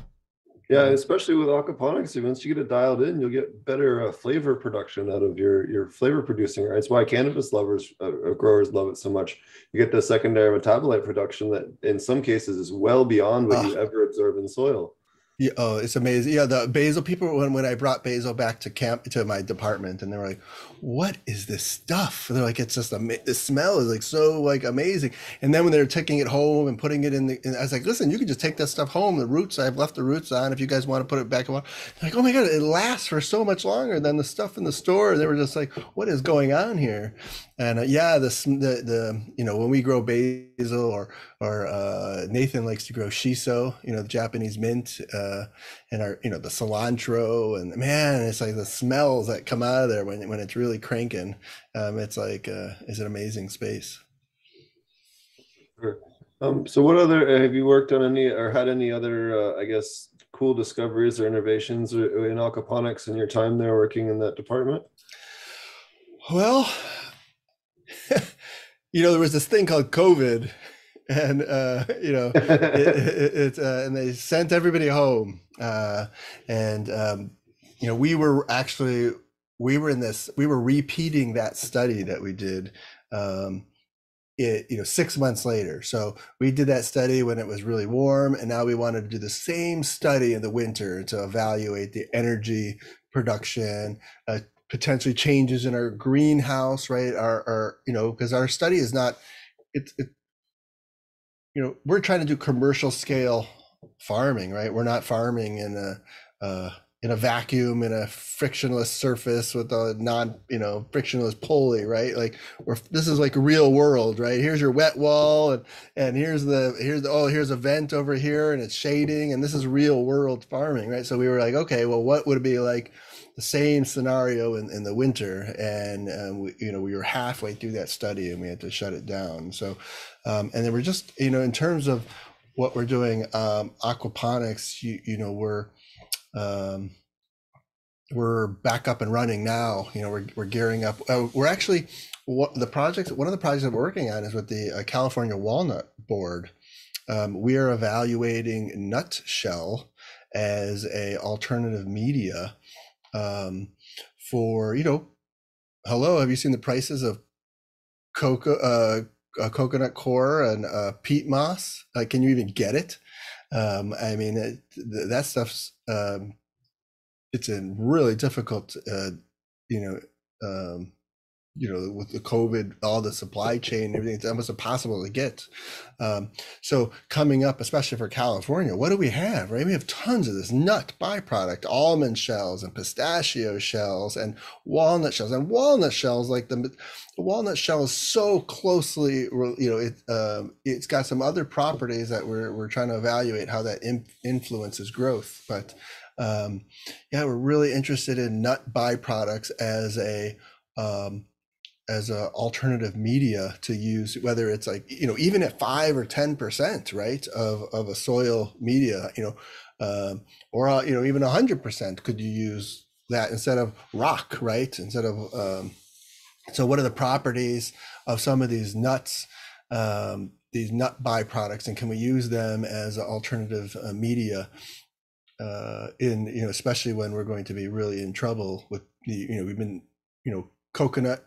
Yeah, especially with aquaponics, once you get it dialed in, you'll get better uh, flavor production out of your your flavor producing. Right, it's why cannabis lovers, uh, uh, growers love it so much. You get the secondary metabolite production that, in some cases, is well beyond what you Ah. ever observe in soil. Yeah, oh, it's amazing. Yeah, the basil people when when I brought basil back to camp to my department, and they were like, "What is this stuff?" They're like, "It's just ama- the smell is like so like amazing." And then when they were taking it home and putting it in the, and I was like, "Listen, you can just take that stuff home. The roots, I've left the roots on. If you guys want to put it back on." They're like, "Oh my god, it lasts for so much longer than the stuff in the store." And they were just like, "What is going on here?" And uh, yeah, the, the the you know when we grow basil or or uh, Nathan likes to grow shiso, you know the Japanese mint, uh, and our you know the cilantro and man, it's like the smells that come out of there when when it's really cranking. Um, it's like uh, it's an amazing space. Sure. Um, so, what other have you worked on any or had any other, uh, I guess, cool discoveries or innovations in aquaponics in your time there working in that department? Well, you know there was this thing called COVID, and uh, you know it, it, it, uh, and they sent everybody home uh, and um, you know we were actually we were in this we were repeating that study that we did um, it, you know six months later. So we did that study when it was really warm and now we wanted to do the same study in the winter to evaluate the energy production uh, potentially changes in our greenhouse right? Our, our you know because our study is not it's it, you know we're trying to do commercial scale farming right? We're not farming in a uh, in a vacuum in a frictionless surface with a non you know frictionless pulley right? Like we're this is like real world right? Here's your wet wall and and here's the here's the oh here's a vent over here and it's shading and this is real world farming right? So we were like okay well what would it be like the same scenario in, in the winter? And um, we, you know we were halfway through that study and we had to shut it down. So um, and then we're just you know in terms of what we're doing um, aquaponics you, you know we're um, we're back up and running now. You know we're, we're gearing up. Uh, we're actually what the project one of the projects we're working on is with the uh, california walnut board. Um, we are evaluating nutshell as a alternative media um, for you know hello have you seen the prices of cocoa uh, uh, coconut coir and uh, peat moss. Like can you even get it? Um, i mean it, th- that stuff's um, it's a really difficult uh, you know um, you know with the covid all the supply chain everything it's almost impossible to get. Um, so coming up especially for california what do we have right? We have tons of this nut byproduct almond shells and pistachio shells and walnut shells. And walnut shells like the, the walnut shell is so closely you know it um, it's got some other properties that we're, we're trying to evaluate how that in, influences growth. But um, yeah we're really interested in nut byproducts as a um, as a alternative media to use whether it's like you know even at five or ten percent right of of a soil media you know um, or uh, you know even a hundred percent could you use that instead of rock right instead of um, so what are the properties of some of these nuts um, these nut byproducts and can we use them as alternative uh, media uh, in you know especially when we're going to be really in trouble with the you know we've been you know coconut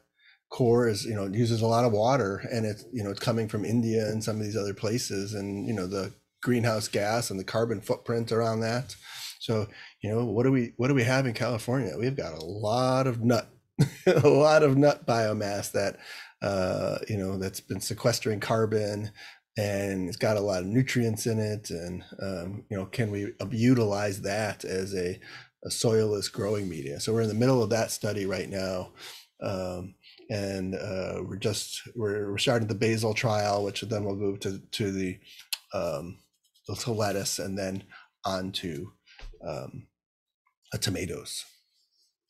coir is you know uses a lot of water and it's you know it's coming from india and some of these other places and you know the greenhouse gas and the carbon footprint around that. So you know what do we what do we have in california? We've got a lot of nut a lot of nut biomass that uh you know that's been sequestering carbon and it's got a lot of nutrients in it and um, you know can we utilize that as a, a soilless growing media? So we're in the middle of that study right now. Um, and uh, we're just we're, we're starting the basil trial, which then we'll move to to the um, lettuce and then on to um, tomatoes.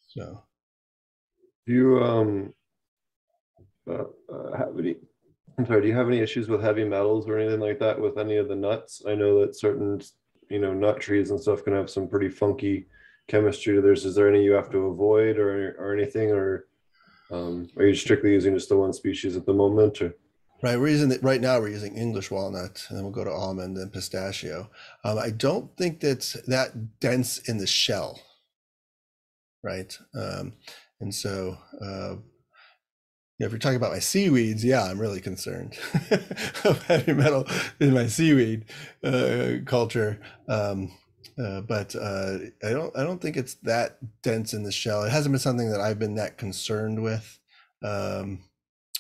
So Do you um uh, uh, have any? I'm sorry. Do you have any issues with heavy metals or anything like that with any of the nuts? I know that certain you know nut trees and stuff can have some pretty funky chemistry to theirs. Is there any you have to avoid or or anything or Um, are you strictly using just the one species at the moment, or? Right, we're using it right now. We're using English walnut, and then we'll go to almond and pistachio. Um, I don't think that's that dense in the shell, right? Um, and so, uh, yeah, if you're talking about my seaweeds, yeah, I'm really concerned of heavy metal in my seaweed uh, culture. Um, uh, but uh, I don't, I don't think it's that dense in the shell. It hasn't been something that I've been that concerned with. Um,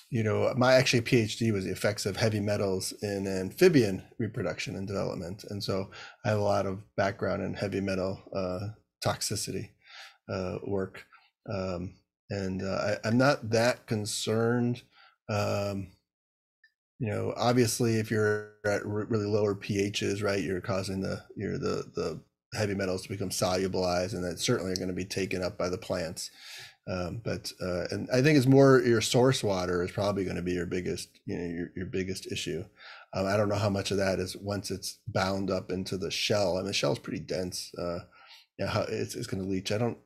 you know, my actually PhD was the effects of heavy metals in amphibian reproduction and development, and so I have a lot of background in heavy metal uh, toxicity uh, work, um, and uh, I, am not that concerned. Um, you know, obviously, if you're at really lower pHs, right, you're causing the you're the the heavy metals to become solubilized, and that certainly are going to be taken up by the plants. Um, but uh, and I think it's more your source water is probably going to be your biggest, you know, your, your biggest issue. Um, I don't know how much of that is once it's bound up into the shell. I mean, the shell is pretty dense. Uh, yeah, how it's, it's going to leach. I don't,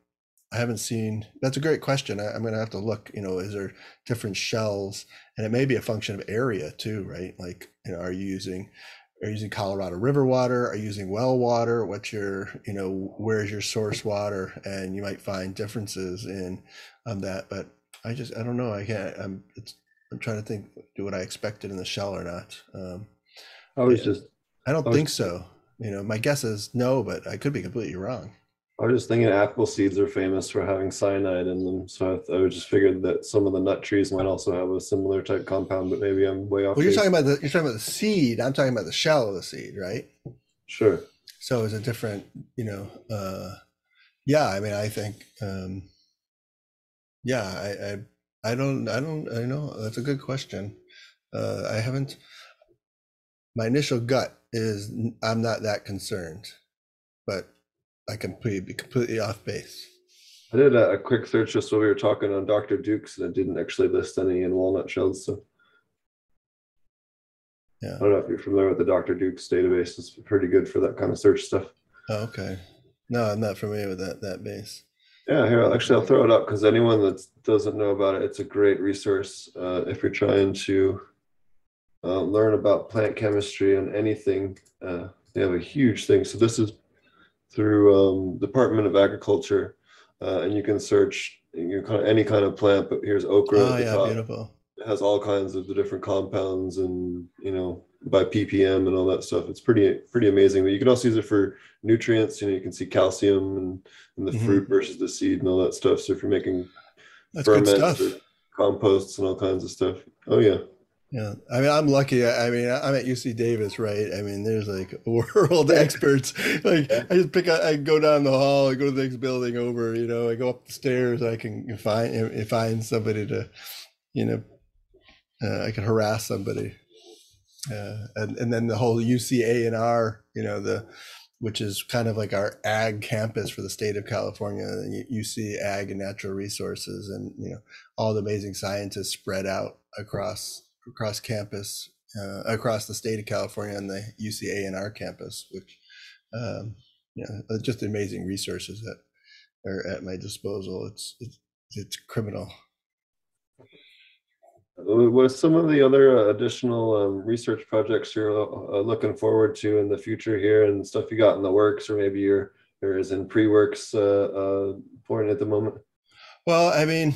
I haven't seen. That's a great question. I, am going to have to look. You know, is there different shells, and it may be a function of area too, right? Like, you know, are you using are you using Colorado River water, are using well water, what's your, you know, where's your source water? And you might find differences in um, that. But I just, I don't know. I can't, I'm, it's, I'm trying to think, do what I expected in the shell or not. Um, I was yeah. just, I don't I was- think so. You know, my guess is no, but I could be completely wrong. I was just thinking apple seeds are famous for having cyanide in them. So I, I was just figured that some of the nut trees might also have a similar type compound, but maybe I'm way off. Well, you're base. talking about the, you're talking about the seed. I'm talking about the shell of the seed, right? Sure. so it's a different you know uh yeah i mean i think um yeah i i i don't i don't i know that's a good question uh i haven't my initial gut is I'm not that concerned but i can be completely off base I did a, a quick search just while we were talking on Dr. Duke's and it didn't actually list any in walnut shells. So yeah I don't know if you're familiar with the Dr. Duke's database. It's pretty good for that kind of search stuff. oh, okay no i'm not familiar with that that base Yeah, here, I'll- actually, I'll throw it up because anyone that doesn't know about it, it's a great resource uh, if you're trying to uh, learn about plant chemistry and anything. Uh, they have a huge thing. So this is through um, Department of Agriculture, uh, and you can search you know, kind of any kind of plant. But here's okra oh yeah top. beautiful It has all kinds of the different compounds and you know by ppm and all that stuff. It's pretty pretty amazing. But you can also use it for nutrients. You know, you can see calcium and, and the Mhm. fruit versus the seed and all that stuff. So if you're making that's good ferments stuff or composts and all kinds of stuff. Oh yeah. Yeah, I mean, I'm lucky. I I mean, I'm at UC Davis, right? I mean, there's like world experts. Like, I just pick up, I go down the hall, I go to the next building over. You know, I go up the stairs. I can find find somebody to, you know, uh, I can harass somebody, uh, and and then the whole UCANR, you know, the which is kind of like our ag campus for the state of California, UC Ag and Natural Resources, and you know all the amazing scientists spread out across across campus, uh, across the state of California, and the UCANR campus, which um, you know, just amazing resources that are at my disposal. It's it's, it's criminal. Uh, What are some of the other uh, additional um, research projects you're uh, looking forward to in the future here and stuff you got in the works or maybe you're or is in pre-works uh, uh, point at the moment? Well, I mean,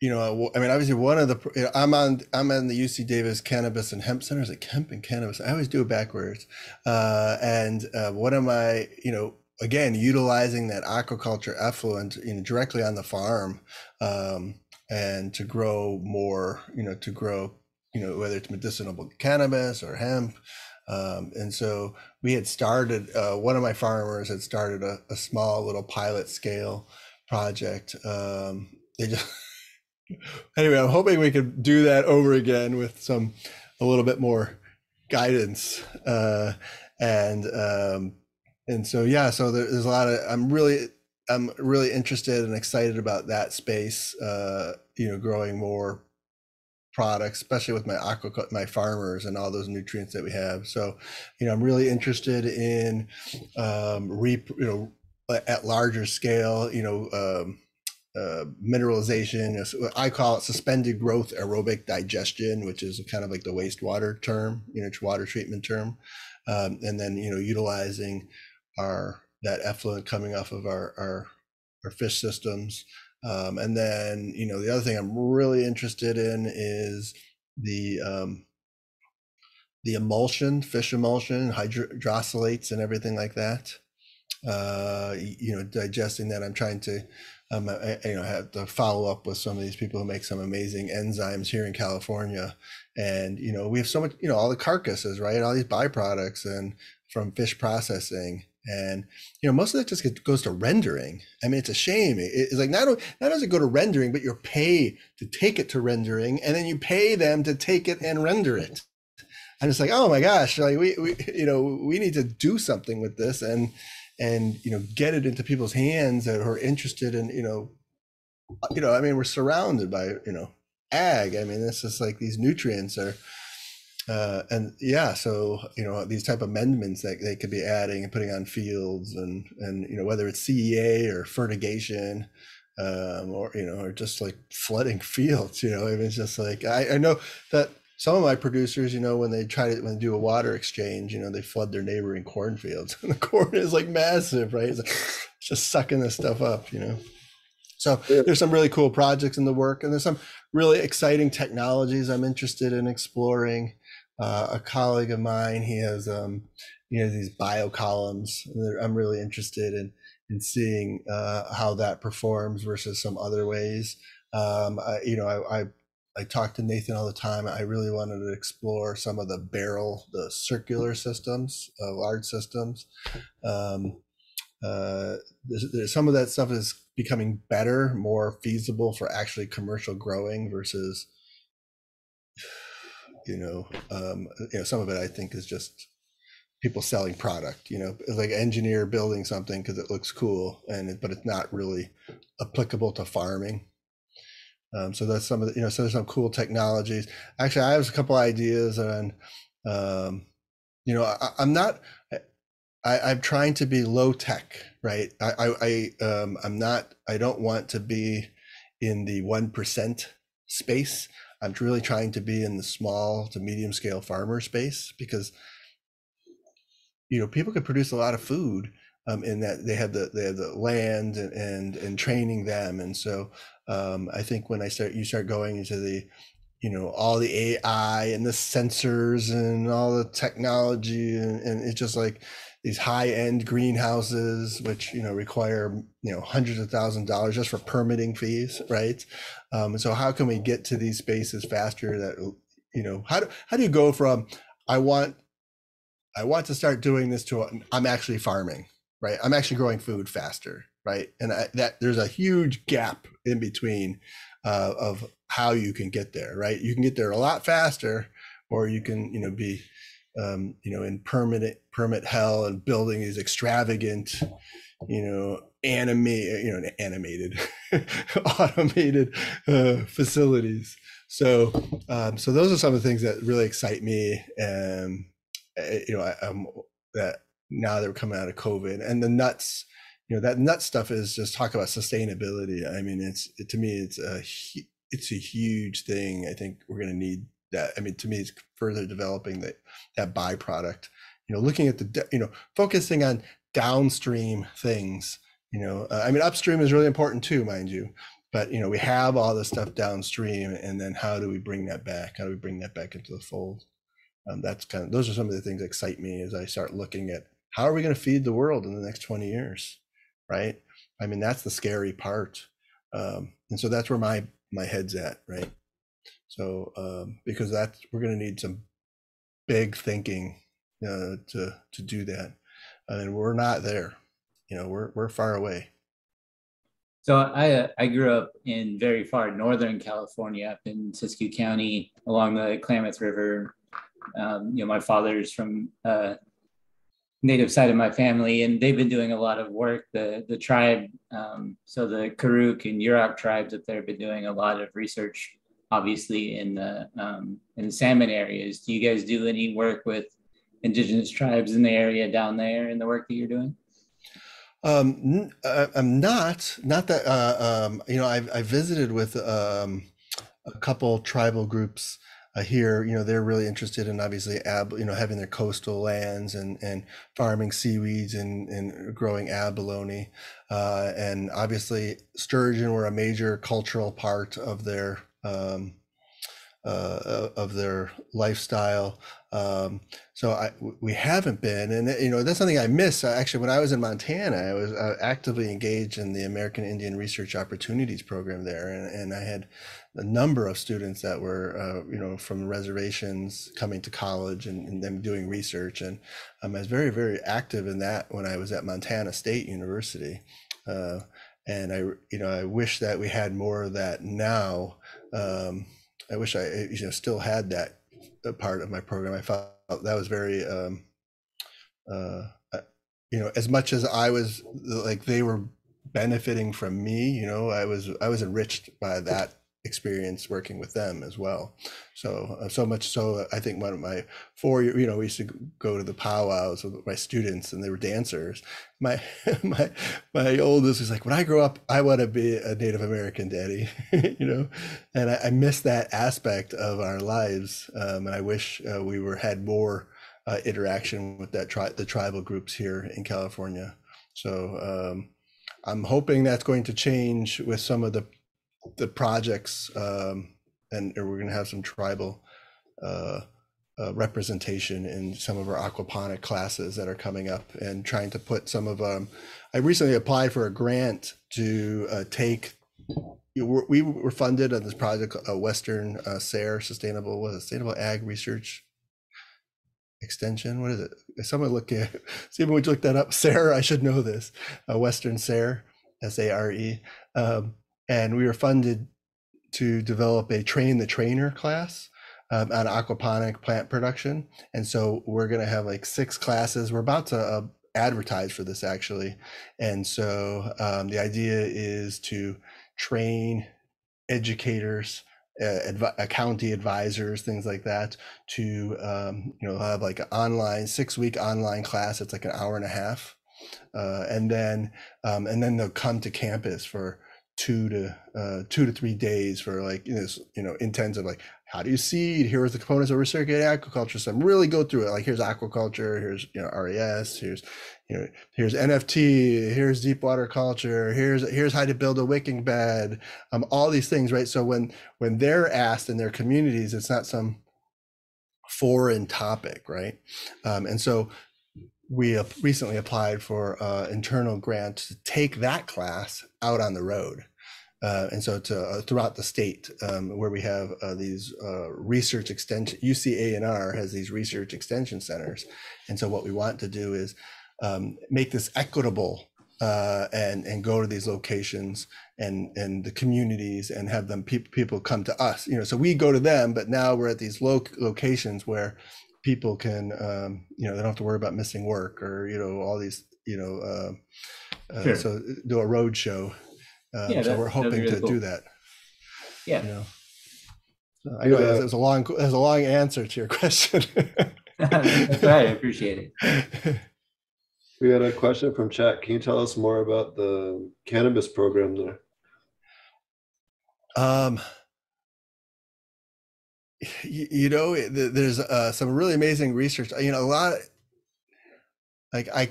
you know, I mean, obviously, one of the you know, I'm on I'm on the UC Davis Cannabis and Hemp Center. Is it hemp and cannabis? I always do it backwards. Uh, and uh, what am I? You know, again, utilizing that aquaculture effluent, you know, directly on the farm, um, and to grow more. You know, to grow, you know, whether it's medicinal cannabis or hemp. Um, and so we had started. Uh, one of my farmers had started a, a small little pilot scale project. Um, they just anyway, I'm hoping we could do that over again with some a little bit more guidance. Uh, and um, and so yeah, so there, there's a lot of I'm really I'm really interested and excited about that space. Uh, you know, growing more products, especially with my aqua my farmers and all those nutrients that we have. So, you know, I'm really interested in um, reap, you know, at larger scale, you know, um, uh, mineralization. I call it suspended growth aerobic digestion, which is kind of like the wastewater term, you know, water treatment term. Um, and then, you know, utilizing our that effluent coming off of our, our, our fish systems. Um, and then, you know, the other thing I'm really interested in is the um, the emulsion, fish emulsion, hydrolysates, and everything like that. Uh, you know, digesting that. I'm trying to um, I, you know, have to follow up with some of these people who make some amazing enzymes here in California. And, you know, we have so much, you know, all the carcasses, right? All these byproducts and from fish processing. And, you know, most of that just goes to rendering. I mean, it's a shame. It's like not, only, not only does it go to rendering, but you pay to take it to rendering and then you pay them to take it and render it. And it's like, oh my gosh, like we, we, you know, we need to do something with this. And, and you know get it into people's hands that are interested in you know you know i mean we're surrounded by you know ag. I mean this is like these nutrients are uh, and yeah so you know these type of amendments that they could be adding and putting on fields and and you know whether it's cea or fertigation um, or you know or just like flooding fields you know I mean, it's just like I, I know that some of my producers, you know, when they try to when they do a water exchange, you know, they flood their neighboring cornfields, and the corn is like massive, right? It's like just sucking this stuff up, you know. So yeah. there's some really cool projects in the work, and there's some really exciting technologies I'm interested in exploring. Uh, a colleague of mine, he has, um, you know, these bio columns. I'm really interested in in seeing uh, how that performs versus some other ways. Um, I, you know, I, I I talk to Nathan all the time. I really wanted to explore some of the barrel, the circular systems, uh, large systems. Um, uh, there's, there's, some of that stuff is becoming better, more feasible for actually commercial growing versus, you know, um, you know, some of it I think is just people selling product. You know, like engineer building something because it looks cool, and but it's not really applicable to farming. Um, so that's some of the, you know, so there's some cool technologies. Actually, I have a couple ideas on, um, you know, I, am not, I, am trying to be low tech, right? I, I, I um, I'm not, I don't want to be in the 1% space. I'm really trying to be in the small to medium scale farmer space because, you know, people could produce a lot of food um, in that they have the they have the land and and, and training them and so um, I think when I start you start going into the you know all the AI and the sensors and all the technology and, and it's just like these high end greenhouses which you know require you know hundreds of thousand dollars just for permitting fees right um, so how can we get to these spaces faster that you know how do, how do you go from I want I want to start doing this to I'm actually farming right? I'm actually growing food faster, right? And I, that there's a huge gap in between uh, of how you can get there, right? You can get there a lot faster, or you can, you know, be, um, you know, in permanent permit hell and building these extravagant, you know, animate, you know, animated, automated uh, facilities. So, um, so those are some of the things that really excite me. And you know, I, I'm that now that we're coming out of COVID and the nuts, you know, that nut stuff is just talk about sustainability. I mean, it's it, to me, it's a it's a huge thing. I think we're going to need that. I mean, to me, it's further developing that that byproduct. You know, looking at the you know focusing on downstream things. You know, uh, I mean, upstream is really important too, mind you. But you know, we have all this stuff downstream, and then how do we bring that back? How do we bring that back into the fold? Um, that's kind of those are some of the things that excite me as I start looking at how are we going to feed the world in the next 20 years right i mean that's the scary part um, and so that's where my my head's at right so um, because that's we're going to need some big thinking uh, to to do that and we're not there you know we're we're far away so I uh, I grew up in very far northern California, up in Siskiyou County, along the Klamath River. Um, you know, my father's from uh, native side of my family, and they've been doing a lot of work. The the tribe, um, so the Karuk and Yurok tribes up there have been doing a lot of research, obviously in the um, in the salmon areas. Do you guys do any work with indigenous tribes in the area down there in the work that you're doing? Um, n- uh, I'm not, not that, uh, um, you know, I've, I visited with, um, a couple tribal groups uh, here, you know, they're really interested in obviously ab, you know, having their coastal lands and, and farming seaweeds and, and growing abalone. Uh, and obviously sturgeon were a major cultural part of their, um, uh, of their lifestyle. Um, so I, we haven't been, and you know that's something I miss. Actually, when I was in Montana, I was uh, actively engaged in the American Indian Research Opportunities Program there, and, and I had a number of students that were, uh, you know, from reservations coming to college and, and them doing research, and um, I was very, very active in that when I was at Montana State University. Uh, and I, you know, I wish that we had more of that now. Um, I wish I you know still had that part of my program. I felt that was very um, uh, you know as much as I was like they were benefiting from me. You know, I was I was enriched by that experience working with them as well. So uh, so much so I think one of my four you know we used to go to the powwows with my students and they were dancers. My my my oldest was like when I grow up I want to be a Native American daddy, you know, and I, I miss that aspect of our lives um, and I wish uh, we were had more uh, interaction with that tri- the tribal groups here in California. So um, I'm hoping that's going to change with some of the the projects, um, and we're going to have some tribal uh, uh, representation in some of our aquaponic classes that are coming up, and trying to put some of um. I recently applied for a grant to uh, take. We were funded on this project, uh, Western uh, SARE, Sustainable, Sustainable Ag Research Extension. What is it? Someone look at. Stephen, would you look that up? SARE. I should know this. Uh, Western SARE, S A R E. Um, and we were funded to develop a train the trainer class um, on aquaponic plant production. And so we're going to have like six classes. We're about to uh, advertise for this actually. And so um, the idea is to train educators, uh, adv- uh, county advisors, things like that, to um, you know have like an online six week online class. It's like an hour and a half, uh, and then um, and then they'll come to campus for two to uh, two to three days for like you know, you know intensive like how do you seed? Here are the components of recirculating aquaculture so I'm really go through it. Like here's aquaculture here's you know res here's you know here's nft here's deep water culture here's here's how to build a wicking bed um all these things right? So when when they're asked in their communities it's not some foreign topic right? Um, and so we recently applied for uh, internal grant to take that class out on the road. Uh, and so to uh, throughout the state um, where we have uh, these uh, research extension UCANR has these research extension centers. And so what we want to do is um, make this equitable uh, and and go to these locations and and the communities and have them pe- people come to us. You know so we go to them but now we're at these lo- locations where people can um, you know they don't have to worry about missing work or you know all these you know uh, sure. so do a road show um, yeah, so we're hoping really to cool. do that. Yeah. You know? so I know yeah. was a long there's a long answer to your question. That's right. I appreciate it. We had a question from chat. Can you tell us more about the cannabis program there? Um, you, know, there's uh, some really amazing research. You know, a lot. Like I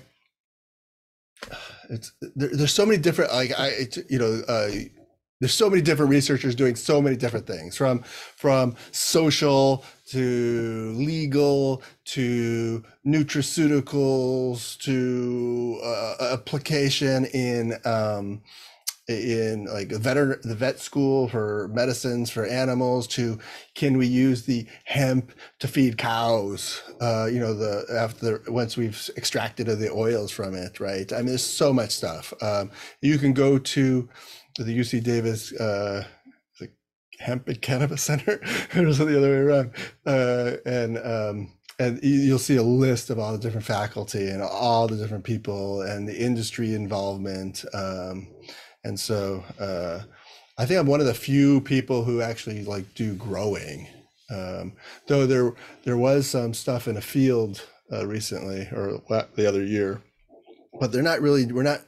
it's there, there's so many different like I you know uh, there's so many different researchers doing so many different things from from social to legal to nutraceuticals to uh, application in um, in like the vet the vet school for medicines for animals to can we use the hemp to feed cows? Uh, you know the after once we've extracted the oils from it right? I mean there's so much stuff. Um, you can go to the uc davis uh, the hemp and cannabis center or the other way around uh, and um, and you'll see a list of all the different faculty and all the different people and the industry involvement um, and so uh, I think I'm one of the few people who actually like do growing. Um, though there there was some stuff in a field uh, recently or the other year, but they're not really we're not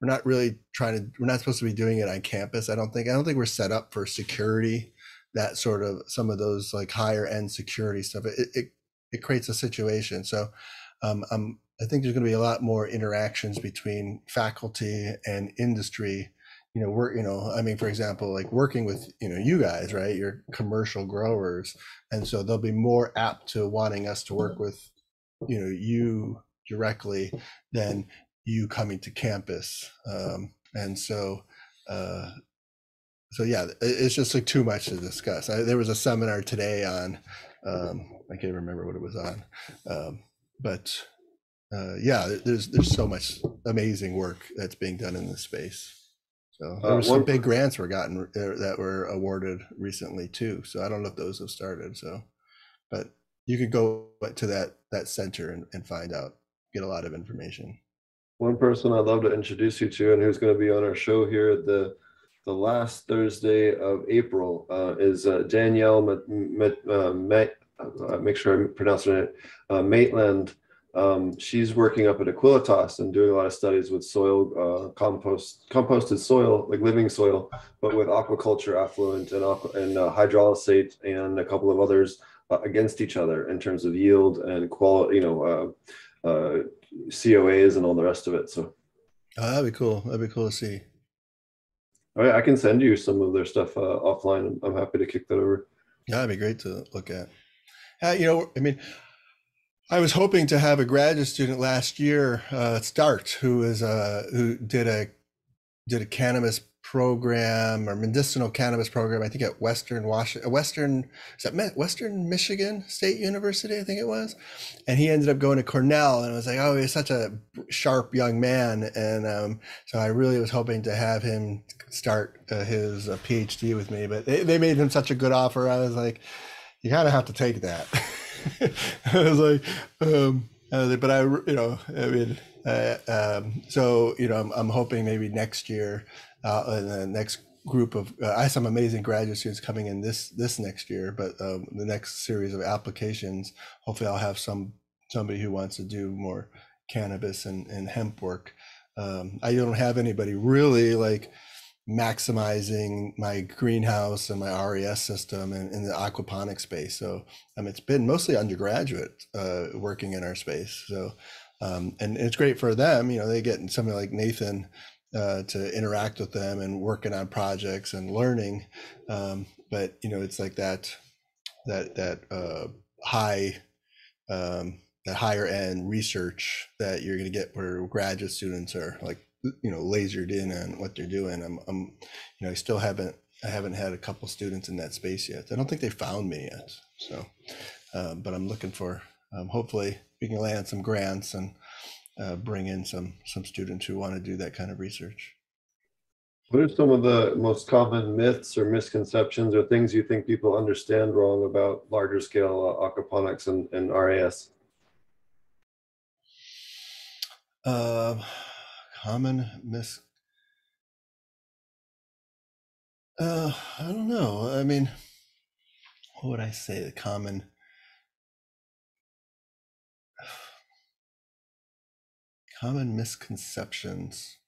we're not really trying to we're not supposed to be doing it on campus i don't think. I don't think we're set up for security that sort of some of those like higher end security stuff. It it, it creates a situation. So um, um, i think there's going to be a lot more interactions between faculty and industry. You know work you know i mean for example like working with you know you guys right? You're commercial growers and so they'll be more apt to wanting us to work with you know you directly than you coming to campus. Um, and so uh, so yeah it's just like too much to discuss. I, there was a seminar today on um, i can't remember what it was on um, but uh, yeah there's there's so much amazing work that's being done in this space so there Uh, some one- big grants were gotten uh, that were awarded recently too. So I don't know if those have started. So, but you could go to that that center and, and find out, get a lot of information. One person I'd love to introduce you to, and who's going to be on our show here the the last Thursday of April, uh, is uh, Danielle. Ma- Ma- uh, Ma- uh, make sure I'm pronouncing it. Uh, Maitland. Um, she's working up at Aquilatas and doing a lot of studies with soil uh, compost, composted soil, like living soil, but with aquaculture, effluent, and aqua, and uh, hydrolysate, and a couple of others uh, against each other in terms of yield and quality. You know. Uh, uh, COAs and all the rest of it. So Oh, that'd be cool. That'd be cool to see. all right, I can send you some of their stuff uh, offline. I'm, happy to kick that over. Yeah, that'd be great to look at. You know, I mean, I was hoping to have a graduate student last year uh, start who is uh, who did a did a cannabis program or medicinal cannabis program. I think at Western Washington, Western is that Western Michigan State University? I think it was, and he ended up going to Cornell. And I was like, oh, he's such a sharp young man, and um, so I really was hoping to have him start uh, his uh, PhD with me. But they, they made him such a good offer. I was like, you of have to take that. I was like, um, uh, but I, you know, I mean, uh, um, so you know, I'm, I'm hoping maybe next year, uh, the next group of, uh, I have some amazing graduate students coming in this this next year, but um, the next series of applications, hopefully, I'll have some somebody who wants to do more cannabis and, and hemp work. Um, I don't have anybody really like maximizing my greenhouse and my RAS system and in the aquaponic space. So um, it's been mostly undergraduate uh, working in our space. So um, and it's great for them. You know, they get somebody like Nathan uh, to interact with them and working on projects and learning. Um, but you know, it's like that that that uh, high um, that higher end research that you're going to get where graduate students are like you know lasered in on what they're doing. I'm, I'm you know I still haven't I haven't had a couple students in that space yet. I don't think they found me yet. So, um, but I'm looking for um, hopefully we can land some grants and uh, bring in some some students who want to do that kind of research. What are some of the most common myths or misconceptions or things you think people understand wrong about larger scale uh, aquaponics and, and RAS? Uh, common mis. Uh, I don't know. I mean, what would I say? The common. Common misconceptions.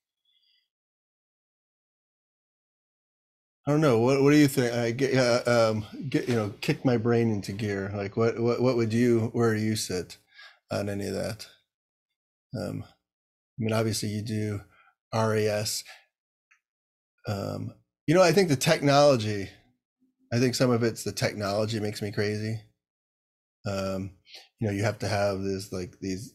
I don't know. What What do you think? I get, uh, um, get you know, kick my brain into gear. Like, what, what, what would you? Where do you sit on any of that? Um, mean, obviously, you do RAS. Um, you know, I think the technology. I think some of it's the technology makes me crazy. Um, you know, you have to have this like these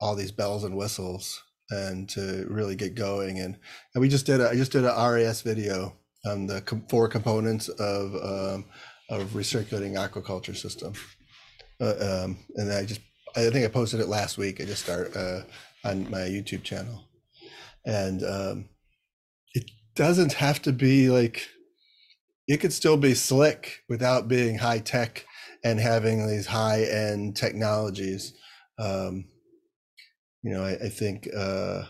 all these bells and whistles and to really get going. And, and we just did a, I just did a RAS video on the com- four components of um, of recirculating aquaculture system. Uh, um, and I just I think I posted it last week. I just start uh, on my YouTube channel, and um, it doesn't have to be like it could still be slick without being high tech and having these high end technologies. Um, you know, I, I think uh,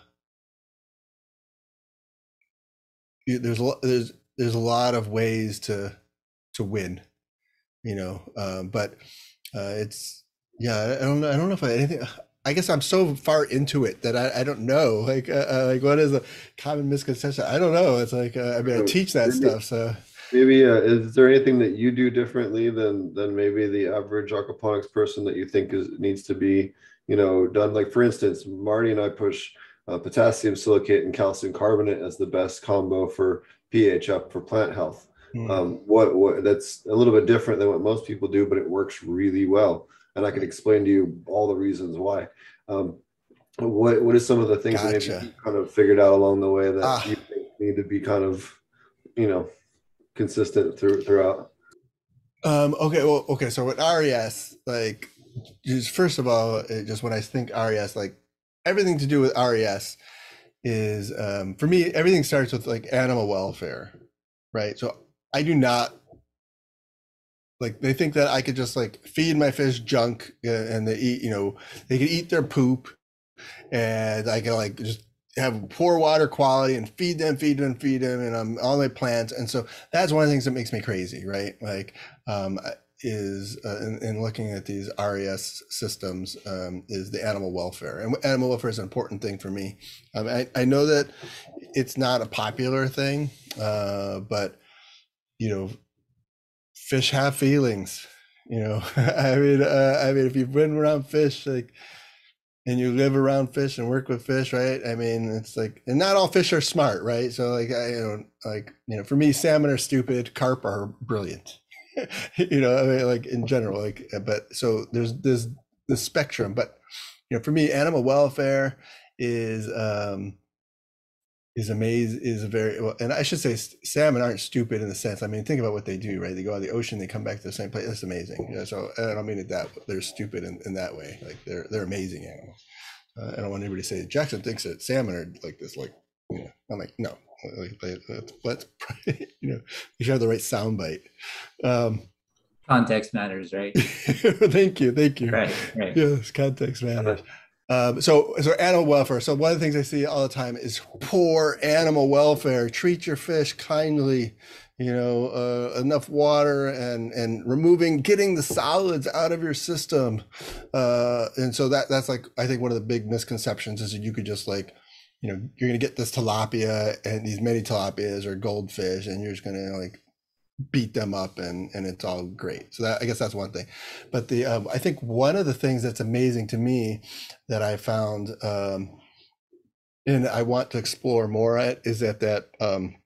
there's a there's there's a lot of ways to to win. You know, um, but uh, it's yeah. I don't know. I don't know if I anything. I guess I'm so far into it that I, I don't know. Like, uh, uh, like what is a common misconception? I don't know. It's like uh, I mean, I teach that Maybe- stuff, so Maybe uh, is there anything that you do differently than than maybe the average aquaponics person that you think is needs to be you know done? Like for instance, Marty and I push uh, potassium silicate and calcium carbonate as the best combo for pH up for plant health. mm, Um, what what that's a little bit different than what most people do, but it works really well, and I can explain to you all the reasons why. Um, what what is some of the things that maybe you kind of figured out along the way that Ah. you think need to be kind of you know consistent through throughout? Um, okay, well, okay. So with RAS, like, just first of all, it just when I think RAS, like everything to do with RAS is um, for me, everything starts with like animal welfare, right? So I do not like they think that I could just like feed my fish junk uh, and they eat, you know, they could eat their poop, and I can like just have poor water quality and feed them, feed them, feed them, and I'm all my plants, and so that's one of the things that makes me crazy, right? Like, um, is uh, in, in looking at these RAS systems um, is the animal welfare, and animal welfare is an important thing for me. Um, I, I know that it's not a popular thing, uh, but you know, fish have feelings. You know, I mean, uh, I mean, if you've been around fish, like and you live around fish and work with fish, right? I mean, it's like, and not all fish are smart, right? So, like, I, you know, like, you know, for me, salmon are stupid, carp are brilliant. you know, I mean, like in general, like, but so there's there's the spectrum, but you know, for me, animal welfare is um is amazing is a very well, and I should say salmon aren't stupid in the sense. I mean, think about what they do, right? They go out of the ocean, they come back to the same place. That's amazing. Yeah, so I don't mean it that they're stupid in, in that way. Like they're they're amazing animals. Uh, I don't want anybody to say Jackson thinks that salmon are like this, like you know. I'm like no, like, let's you know you should have the right sound bite. Um, Context matters, right? thank you, thank you. Right, right. Yes, context matters. Um, so, so animal welfare. So one of the things I see all the time is poor animal welfare. Treat your fish kindly. You know, uh, enough water and and removing, getting the solids out of your system. Uh, and so that that's like I think one of the big misconceptions is that you could just like, you know, you're gonna get this tilapia and these mini tilapias or goldfish, and you're just gonna like beat them up and and it's all great. So that I guess that's one thing. But the um, I think one of the things that's amazing to me that I found um, and I want to explore more at is at that um,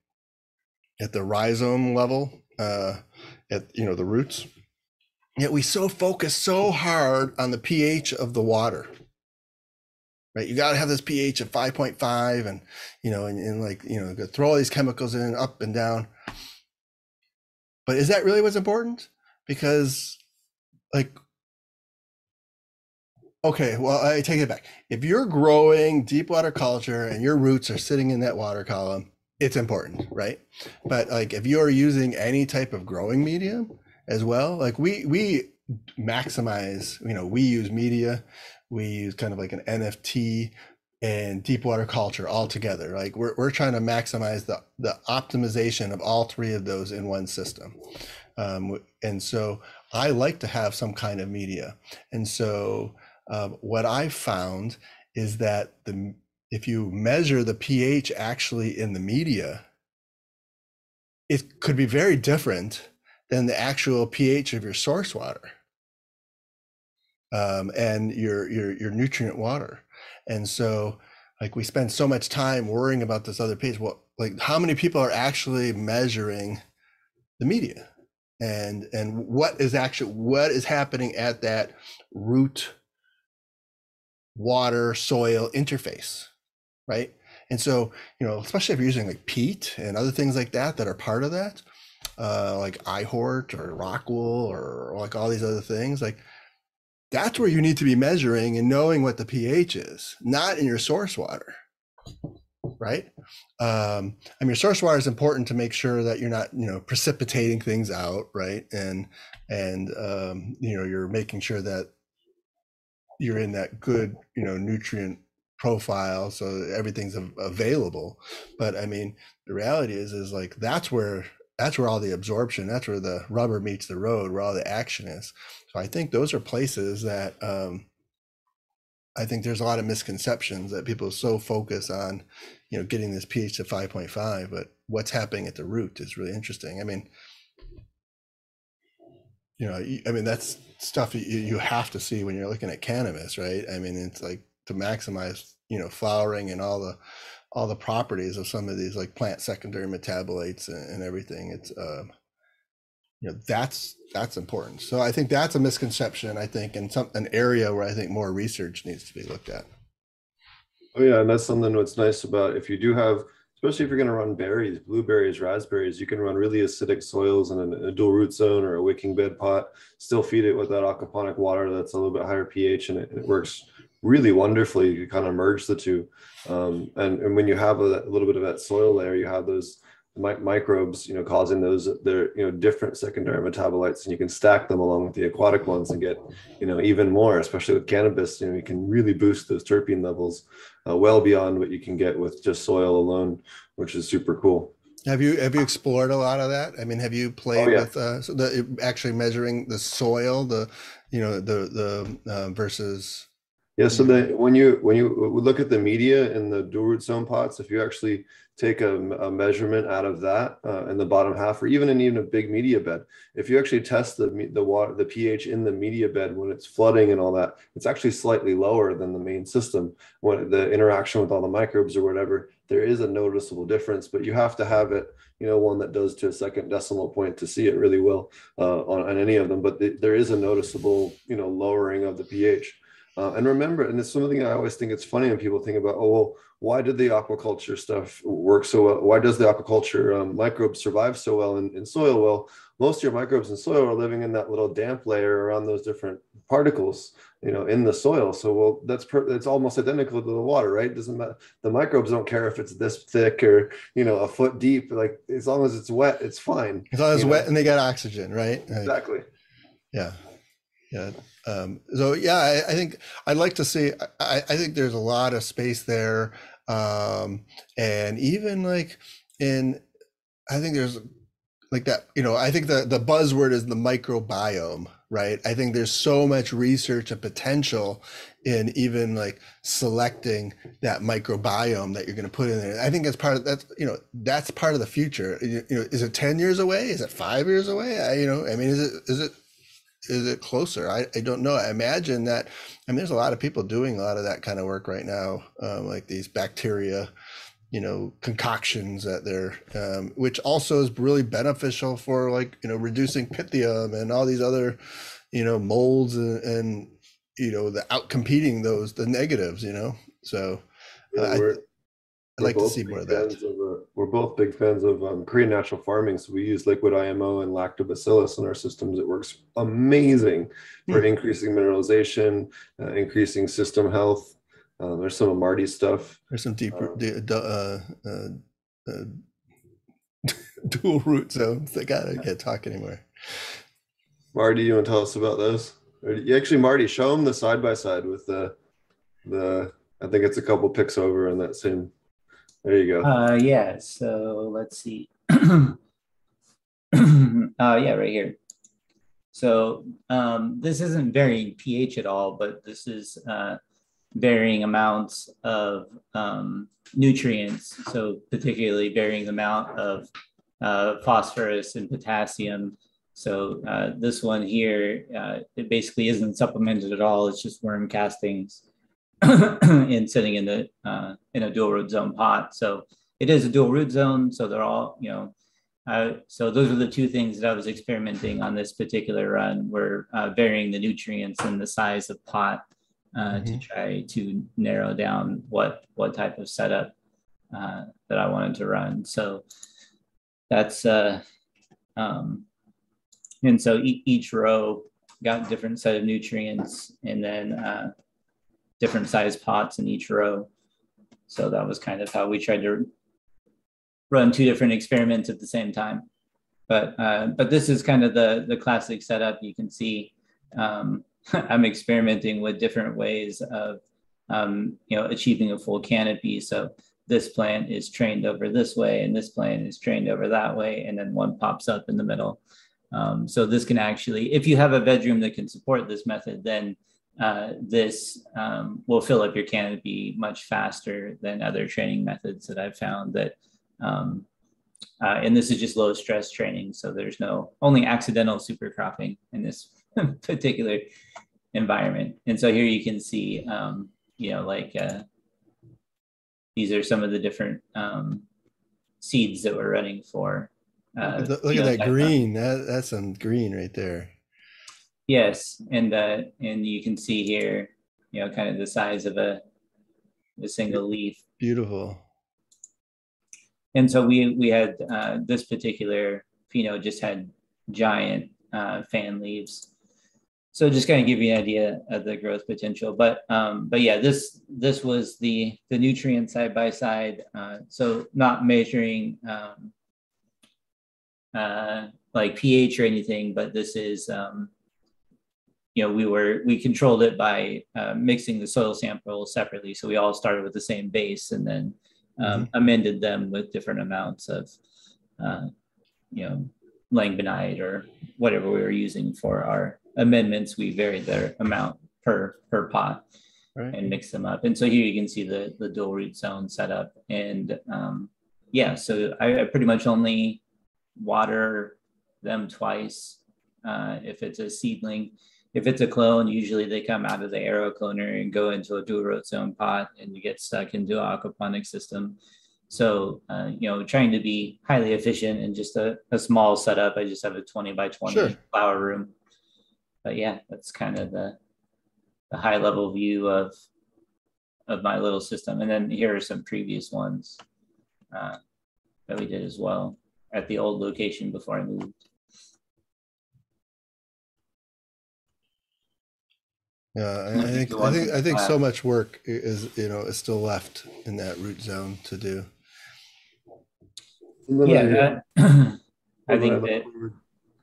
at the rhizome level, uh, at you know the roots. Yet we so focus so hard on the pH of the water. Right, you got to have this pH of five point five, and you know, and, and like you know, throw all these chemicals in up and down. But is that really what's important? Because, like, Okay, well, I take it back. If you're growing deep water culture and your roots are sitting in that water column, it's important, right? But like if you're using any type of growing medium as well, like we we maximize, you know, we use media, we use kind of like an NFT and deep water culture all together. Like we're we're trying to maximize the the optimization of all three of those in one system. Um, and so I like to have some kind of media. And so um, what I found is that the if you measure the pH actually in the media, it could be very different than the actual pH of your source water um, and your your your nutrient water. And so, like we spend so much time worrying about this other piece. Well, like how many people are actually measuring the media, and and what is actually what is happening at that root water soil interface right and so you know especially if you're using like peat and other things like that that are part of that uh like ihort or rockwool or like all these other things like that's where you need to be measuring and knowing what the ph is not in your source water right? Um i mean your source water is important to make sure that you're not you know precipitating things out right? And and um you know you're making sure that you're in that good you know nutrient profile so everything's available. But i mean the reality is is like that's where that's where all the absorption that's where the rubber meets the road where all the action is so i think those are places that um I think there's a lot of misconceptions that people so focus on, you know, getting this pH to 5.5, but what's happening at the root is really interesting. I mean, you know, I mean, that's stuff you, you have to see when you're looking at cannabis, right? I mean, it's like to maximize, you know, flowering and all the, all the properties of some of these like plant secondary metabolites and, and everything. It's, um, you know, that's, that's important. So I think that's a misconception, I think, and some, an area where I think more research needs to be looked at. Oh yeah, and that's something what's nice about if you do have, especially if you're going to run berries, blueberries, raspberries, you can run really acidic soils in a, a dual root zone or a wicking bed pot. Still feed it with that aquaponic water that's a little bit higher pH, and it, it works really wonderfully. You kind of merge the two, um, and and when you have a, a little bit of that soil layer, you have those mi- microbes, you know, causing those they're you know different secondary metabolites, and you can stack them along with the aquatic ones and get you know even more. Especially with cannabis, you know, you can really boost those terpene levels uh, well beyond what you can get with just soil alone, which is super cool. Have you have you explored a lot of that? I mean, have you played Oh, yeah. with uh, so the actually measuring the soil, the you know the the uh, versus Yeah, so the when you when you look at the media in the dual root zone pots, if you actually take a, a measurement out of that uh, in the bottom half, or even in even a big media bed, if you actually test the the water the pH in the media bed when it's flooding and all that, it's actually slightly lower than the main system. When the interaction with all the microbes or whatever, there is a noticeable difference, but you have to have it, you know, one that does to a second decimal point to see it really well uh, on, on any of them. But the, there is a noticeable, you know, lowering of the pH. Uh, and remember, and it's something I always think it's funny when people think about, oh, well, why did the aquaculture stuff work so well? Why does the aquaculture um, microbes survive so well in, in soil? Well, most of your microbes in soil are living in that little damp layer around those different particles, you know, in the soil. So, well, that's per, it's almost identical to the water, right? Doesn't matter. The microbes don't care if it's this thick or you know a foot deep. Like as long as it's wet, it's fine. as long as You know? wet and they got oxygen, right? Exactly. Yeah, yeah. Um, so yeah, I, I think I'd like to see. I, I think there's a lot of space there, um, and even like in, I think there's like that. You know, I think the the buzzword is the microbiome, right? I think there's so much research and potential in even like selecting that microbiome that you're going to put in there. I think that's part of that's you know that's part of the future. You, you know, is it ten years away? Is it five years away? I, you know, I mean, is it is it is it closer? I, I don't know. I imagine that. I mean, there's a lot of people doing a lot of that kind of work right now, um, like these bacteria, you know, concoctions that they're, um, which also is really beneficial for like you know reducing pythium and all these other, you know, molds and, and you know the out competing those the negatives. You know, so uh, I'd like to see more of that. of, uh, we're both big fans of um, Korean natural farming. So we use liquid IMO and lactobacillus in our systems. It works amazing for Hmm. increasing mineralization, uh, increasing system health. Uh, there's some of Marty's stuff. There's some deeper, Um, uh, uh, uh, dual root zones. I can't talk anymore. Marty, you want to tell us about those? Or you actually, Marty, show them the side by side with the the. I think it's a couple picks over in that same. There you go. Uh, yeah. So let's see. uh, yeah, right here. So um, this isn't varying pH at all, but this is uh, varying amounts of um, nutrients. So particularly varying amount of uh, phosphorus and potassium. So uh, this one here, uh, it basically isn't supplemented at all. It's just worm castings and sitting in the uh, in a dual root zone pot. So it is a dual root zone. So they're all, you know, uh, so those are the two things that I was experimenting on this particular run. Were uh, varying the nutrients and the size of pot uh, to Mhm. try to narrow down what what type of setup uh, that I wanted to run. So that's uh, um, and so e- each row got different set of nutrients, and then uh, different size pots in each row. So that was kind of how we tried to run two different experiments at the same time. But uh, but this is kind of the the classic setup. You can see um, I'm experimenting with different ways of um, you know achieving a full canopy. So this plant is trained over this way, and this plant is trained over that way, and then one pops up in the middle. Um, so this can actually, if you have a bedroom that can support this method, then uh, this um, will fill up your canopy much faster than other training methods that I've found that um, uh, and this is just low stress training. So there's no only accidental super cropping in this particular environment. And so here you can see, um, you know, like uh, these are some of the different um, seeds that we're running for. Uh, look, look at that green. That, that's some green right there. Yes, and uh, and you can see here, you know, kind of the size of a a single leaf. Beautiful. And so we we had uh, this particular Pinot just had giant uh, fan leaves. So just kind of give you an idea of the growth potential. But um, but yeah, this this was the the nutrient side by side. Uh, so not measuring um, uh, like pH or anything, but this is um, you know, we were we controlled it by uh, mixing the soil samples separately. So we all started with the same base and then um, mm-hmm. amended them with different amounts of, uh, you know, langbeinite or whatever we were using for our amendments. We varied their amount per per pot right. and mix them up. And so here you can see the the dual root zone set up. And um, yeah, so I, I pretty much only water them twice uh, if it's a seedling if it's a clone, usually they come out of the aero cloner and go into a dual root zone pot and you get stuck into an aquaponic system. So, uh, you know, trying to be highly efficient and just a, a small setup. I just have a 20 by 20 sure. flower room. But yeah, that's kind of the, the high level view of, of my little system. And then here are some previous ones uh, that we did as well at the old location before I moved. Yeah, I, I think I think I think so much work is you know is still left in that root zone to do. Yeah, I, I think look that forward,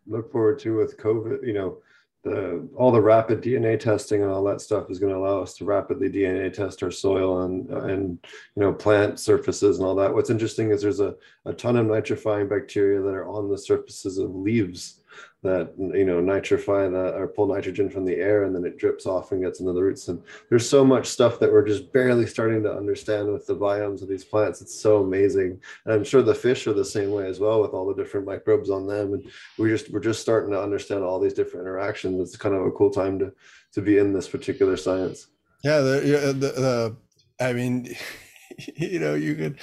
look forward to with COVID, you know, the all the rapid DNA testing and all that stuff is going to allow us to rapidly DNA test our soil and and you know plant surfaces and all that. What's interesting is there's a, a ton of nitrifying bacteria that are on the surfaces of leaves that you know nitrify the uh, or pull nitrogen from the air and then it drips off and gets into the roots. And there's so much stuff that we're just barely starting to understand with the biomes of these plants. It's so amazing. And i'm sure the fish are the same way as well with all the different microbes on them. And we just we're just starting to understand all these different interactions. It's kind of a cool time to to be in this particular science. Yeah the, the, the i mean you know you could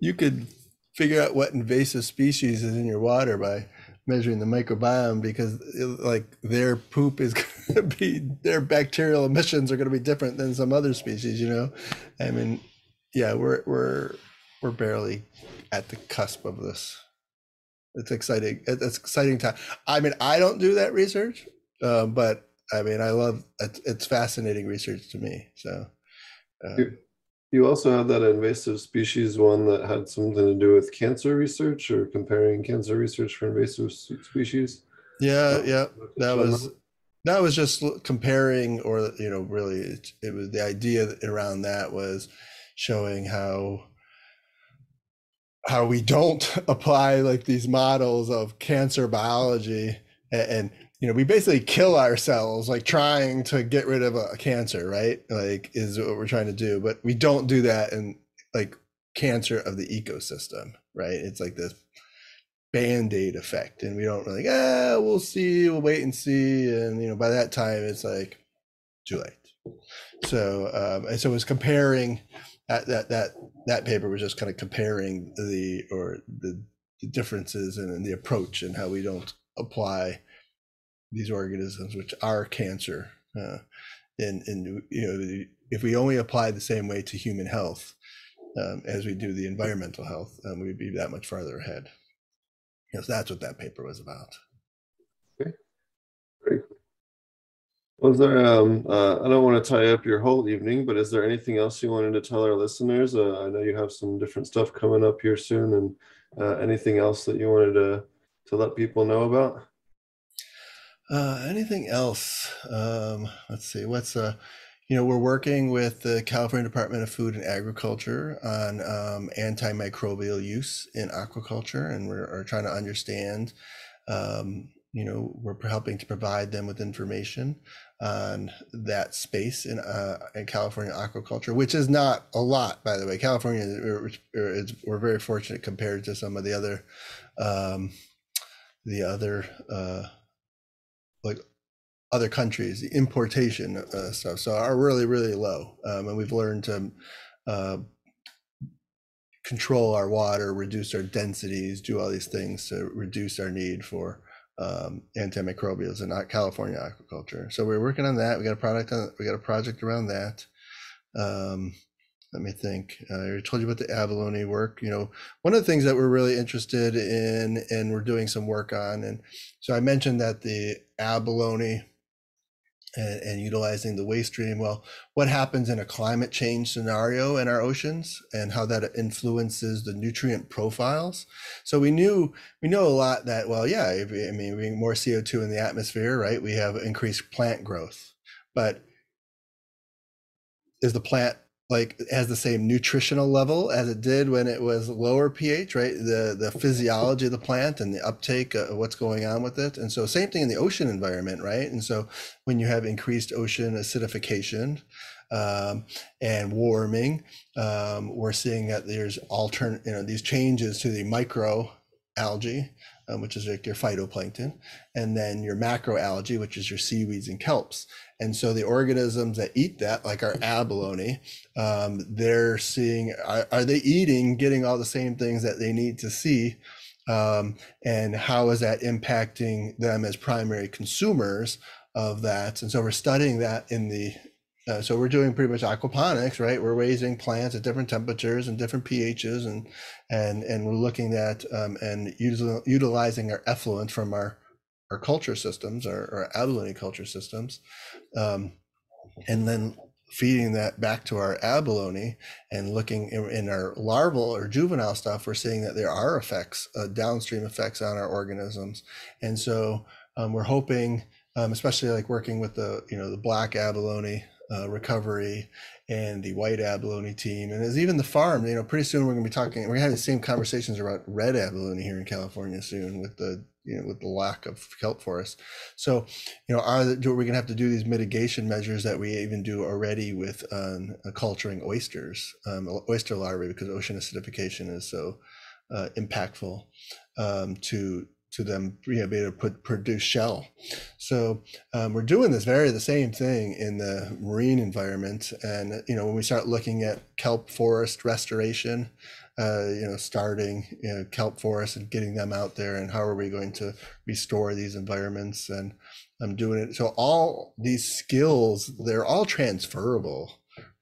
you could figure out what invasive species is in your water by measuring the microbiome because it, like their poop is going to be their bacterial emissions are going to be different than some other species you know? I mean yeah we're we're we're barely at the cusp of this. It's exciting it's exciting time. I mean i don't do that research uh, but i mean i love it's fascinating research to me so uh, you also had that invasive species one that had something to do with cancer research or comparing cancer research for invasive species. Yeah, yeah, that was that was just comparing, or you know, really, it, it was the idea around that was showing how how we don't apply like these models of cancer biology and, and you know, we basically kill ourselves like trying to get rid of a cancer, right? Like is what we're trying to do, but we don't do that in like cancer of the ecosystem, right? It's like this band-aid effect and we don't really ah we'll see we'll wait and see and you know by that time it's like too late so um and so was comparing that that that that paper was just kind of comparing the or the, the differences in the approach and how we don't apply these organisms, which are cancer. Uh, and, and, you know, if we only apply the same way to human health um, as we do the environmental health, um, we'd be that much farther ahead. Yes, that's what that paper was about. Okay, great. Was there? Um, uh, I don't want to tie up your whole evening, but is there anything else you wanted to tell our listeners? Uh, I know you have some different stuff coming up here soon, and uh, anything else that you wanted to to let people know about? Uh, anything else? Um, let's see. What's uh, you know, we're working with the California Department of Food and Agriculture on um, antimicrobial use in aquaculture, and we're, are trying to understand um, you know, we're helping to provide them with information on that space in uh, in California aquaculture, which is not a lot, by the way. California is we're very fortunate compared to some of the other um, the other uh, like other countries. The importation uh, stuff so are really really low, um, and we've learned to uh, control our water, reduce our densities, do all these things to reduce our need for um, antimicrobials in California aquaculture. So we're working on that. We got a product on, we got a project around that. Um, let me think. Uh, I told you about the abalone work. You know, one of the things that we're really interested in, and we're doing some work on, and so I mentioned that the abalone and, and, utilizing the waste stream. Well, what happens in a climate change scenario in our oceans and how that influences the nutrient profiles. So we knew we know a lot that well, yeah, I mean, we more CO two in the atmosphere, right? We have increased plant growth, but is the plant like has the same nutritional level as it did when it was lower pH, right? The the physiology of the plant and the uptake of what's going on with it. And so same thing in the ocean environment, right? And so when you have increased ocean acidification um, and warming, um, we're seeing that there's alternate, you know, these changes to the micro algae um, which is like your phytoplankton, and then your macroalgae, which is your seaweeds and kelps. And so the organisms that eat that, like our abalone, um, they're seeing are, are, they eating, getting all the same things that they need to see, um, and how is that impacting them as primary consumers of that? And so we're studying that in the uh, so we're doing pretty much aquaponics, right? We're raising plants at different temperatures and different pHs, and and and we're looking at um, and util- utilizing our effluent from our our culture systems, our, our abalone culture systems, um, and then feeding that back to our abalone and looking in, in, our larval or juvenile stuff, we're seeing that there are effects, uh, downstream effects on our organisms, and so um, we're hoping. Um, especially like working with the you know the black abalone uh, recovery and the white abalone team, and as even the farm. You know, pretty soon we're going to be talking. We're going to have the same conversations about red abalone here in California soon with the you know with the lack of kelp forest. So, you know, are, the, we going to have to do these mitigation measures that we even do already with um, culturing oysters, um, oyster larvae, because ocean acidification is so uh, impactful um, to to them be able to put, produce shell. So um, we're doing this very the same thing in the marine environment. And you know when we start looking at kelp forest restoration, uh, you know starting you know, kelp forests and getting them out there, and how are we going to restore these environments? And I'm doing it. So all these skills they're all transferable,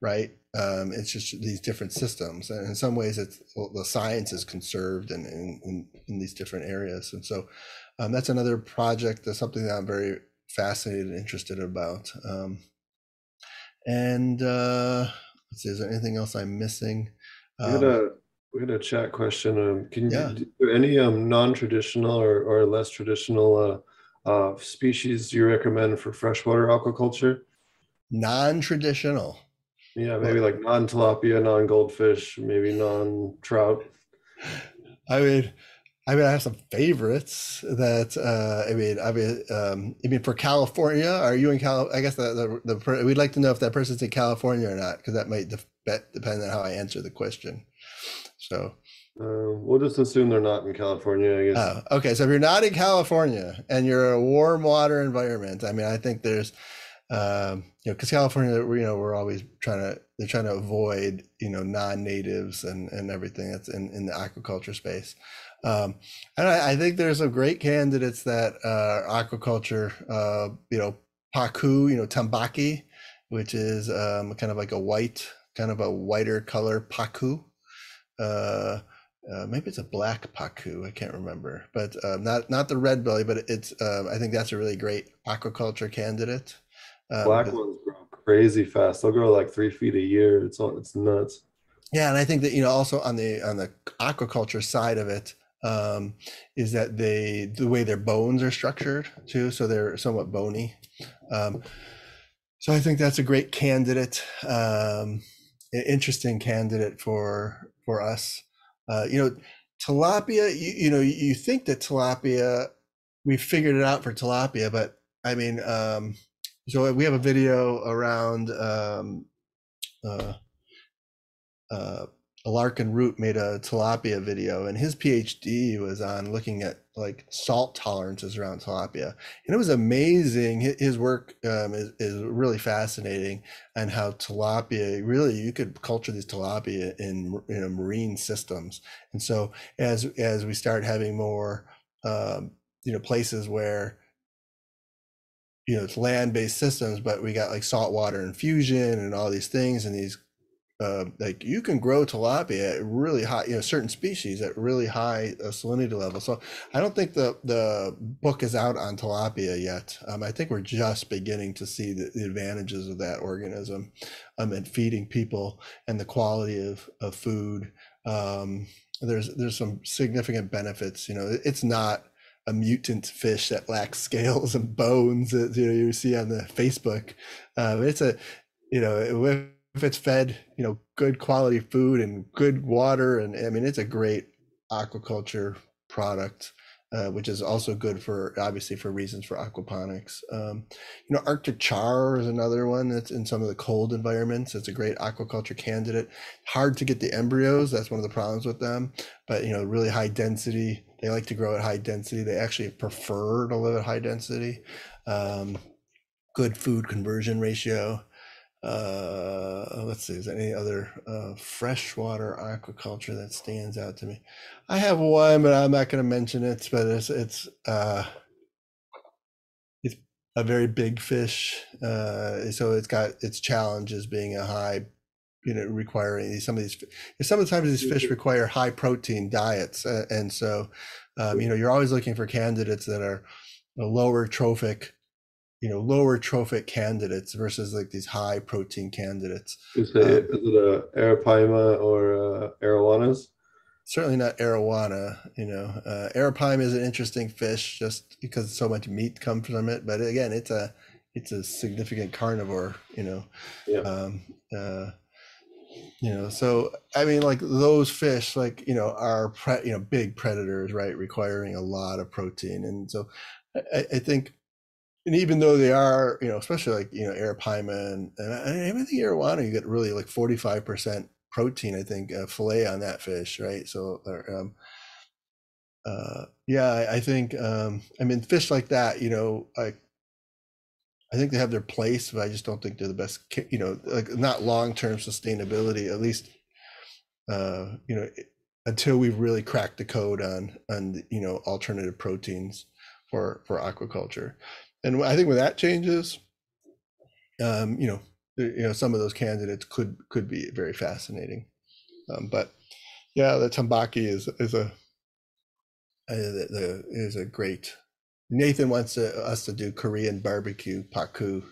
right? Um, it's just these different systems, and in some ways, it's well, the science is conserved in, in, in, these different areas. And so, um, that's another project. That's something that I'm very fascinated and interested about. Um, and uh, let's see, is there anything else I'm missing? we had um, a we had a chat question. Um, can yeah. you do any um, non-traditional or, or less traditional uh, uh, species do you recommend for freshwater aquaculture? Non-traditional. Yeah, maybe like non tilapia, non goldfish, maybe non trout. I mean, I mean, I have some favorites that uh, I mean, I mean, um, I mean, for California, are you in Cal? I guess the, the, the we'd like to know if that person's in California or not, because that might de- depend on how I answer the question. So, uh, we'll just assume they're not in California. I guess. Oh, okay. So if you're not in California and you're a warm water environment, I mean, I think there's um, you know, because California, you know, we're always trying to they're trying to avoid you know non-natives and and everything that's in in the aquaculture space. Um, and I, I think there's some great candidates that uh, aquaculture, uh, you know, pacu, you know, tambaqui, which is um, kind of like a white, kind of a whiter color pacu. Uh, uh, maybe it's a black pacu. I can't remember, but um, not not the red belly, but it's. Uh, I think that's a really great aquaculture candidate. Um, Black ones grow crazy fast. They'll grow like three feet a year. It's all it's nuts. Yeah, and I think that you know also on the on the aquaculture side of it um, is that they the way their bones are structured too, so they're somewhat bony. Um, so I think that's a great candidate, um, interesting candidate for for us. Uh, you know, tilapia. You, you know, you think that tilapia we figured it out for tilapia, but I mean, um, so we have a video around um, uh, uh, Larkin Root made a tilapia video, and his PhD was on looking at like salt tolerances around tilapia, and it was amazing. His work um, is, is really fascinating, and how tilapia really you could culture these tilapia in you know, marine systems, and so as as we start having more um, you know places where you know it's land-based systems but we got like saltwater infusion and all these things and these uh, like you can grow tilapia at really high, you know, certain species at really high uh, salinity level. So I don't think the the book is out on tilapia yet. Um, I think we're just beginning to see the, the advantages of that organism, um, and feeding people and the quality of of food. Um, there's there's some significant benefits. You know, it's not a mutant fish that lacks scales and bones that you know you see on the Facebook. Uh, it's a you know if it's fed, you know, good quality food and good water, and I mean, it's a great aquaculture product, uh, which is also good for obviously for reasons for aquaponics. Um, you know, Arctic char is another one that's in some of the cold environments. It's a great aquaculture candidate. Hard to get the embryos. That's one of the problems with them. But you know, really high density. They like to grow at high density. They actually prefer to live at high density. Um, good food conversion ratio uh let's see is there any other uh freshwater aquaculture that stands out to me? I have one but i'm not going to mention it but it's it's uh it's a very big fish uh so it's got its challenges being a high you know requiring some of these some of the times these fish require high protein diets uh, and so um, you know you're always looking for candidates that are lower trophic you know lower trophic candidates versus like these high protein candidates. Is it, um, is it a arapaima or uh, arowanas? Certainly not arowana. You know, uh, arapaima is an interesting fish just because so much meat comes from it. But again, it's a it's a significant carnivore. You know, yeah. Um, uh, you know, so I mean, like those fish, like you know, are pre- you know big predators, right? Requiring a lot of protein, and so I, I think and even though they are, you know, especially like you know arapaima and, and I, I think arowana, you get really like forty five percent protein. I think uh, fillet on that fish, right? So, um, uh, yeah, I, I think um, I mean fish like that, you know, I I think they have their place, but I just don't think they're the best. You know, like not long term sustainability. At least, uh, you know, until we've really cracked the code on on you know alternative proteins for for aquaculture and I think when that changes, um, you know, you know, some of those candidates could could be very fascinating. Um, but yeah, the tambaqui is is a uh, the, the, is a great. Nathan wants to, us to do Korean barbecue pacu,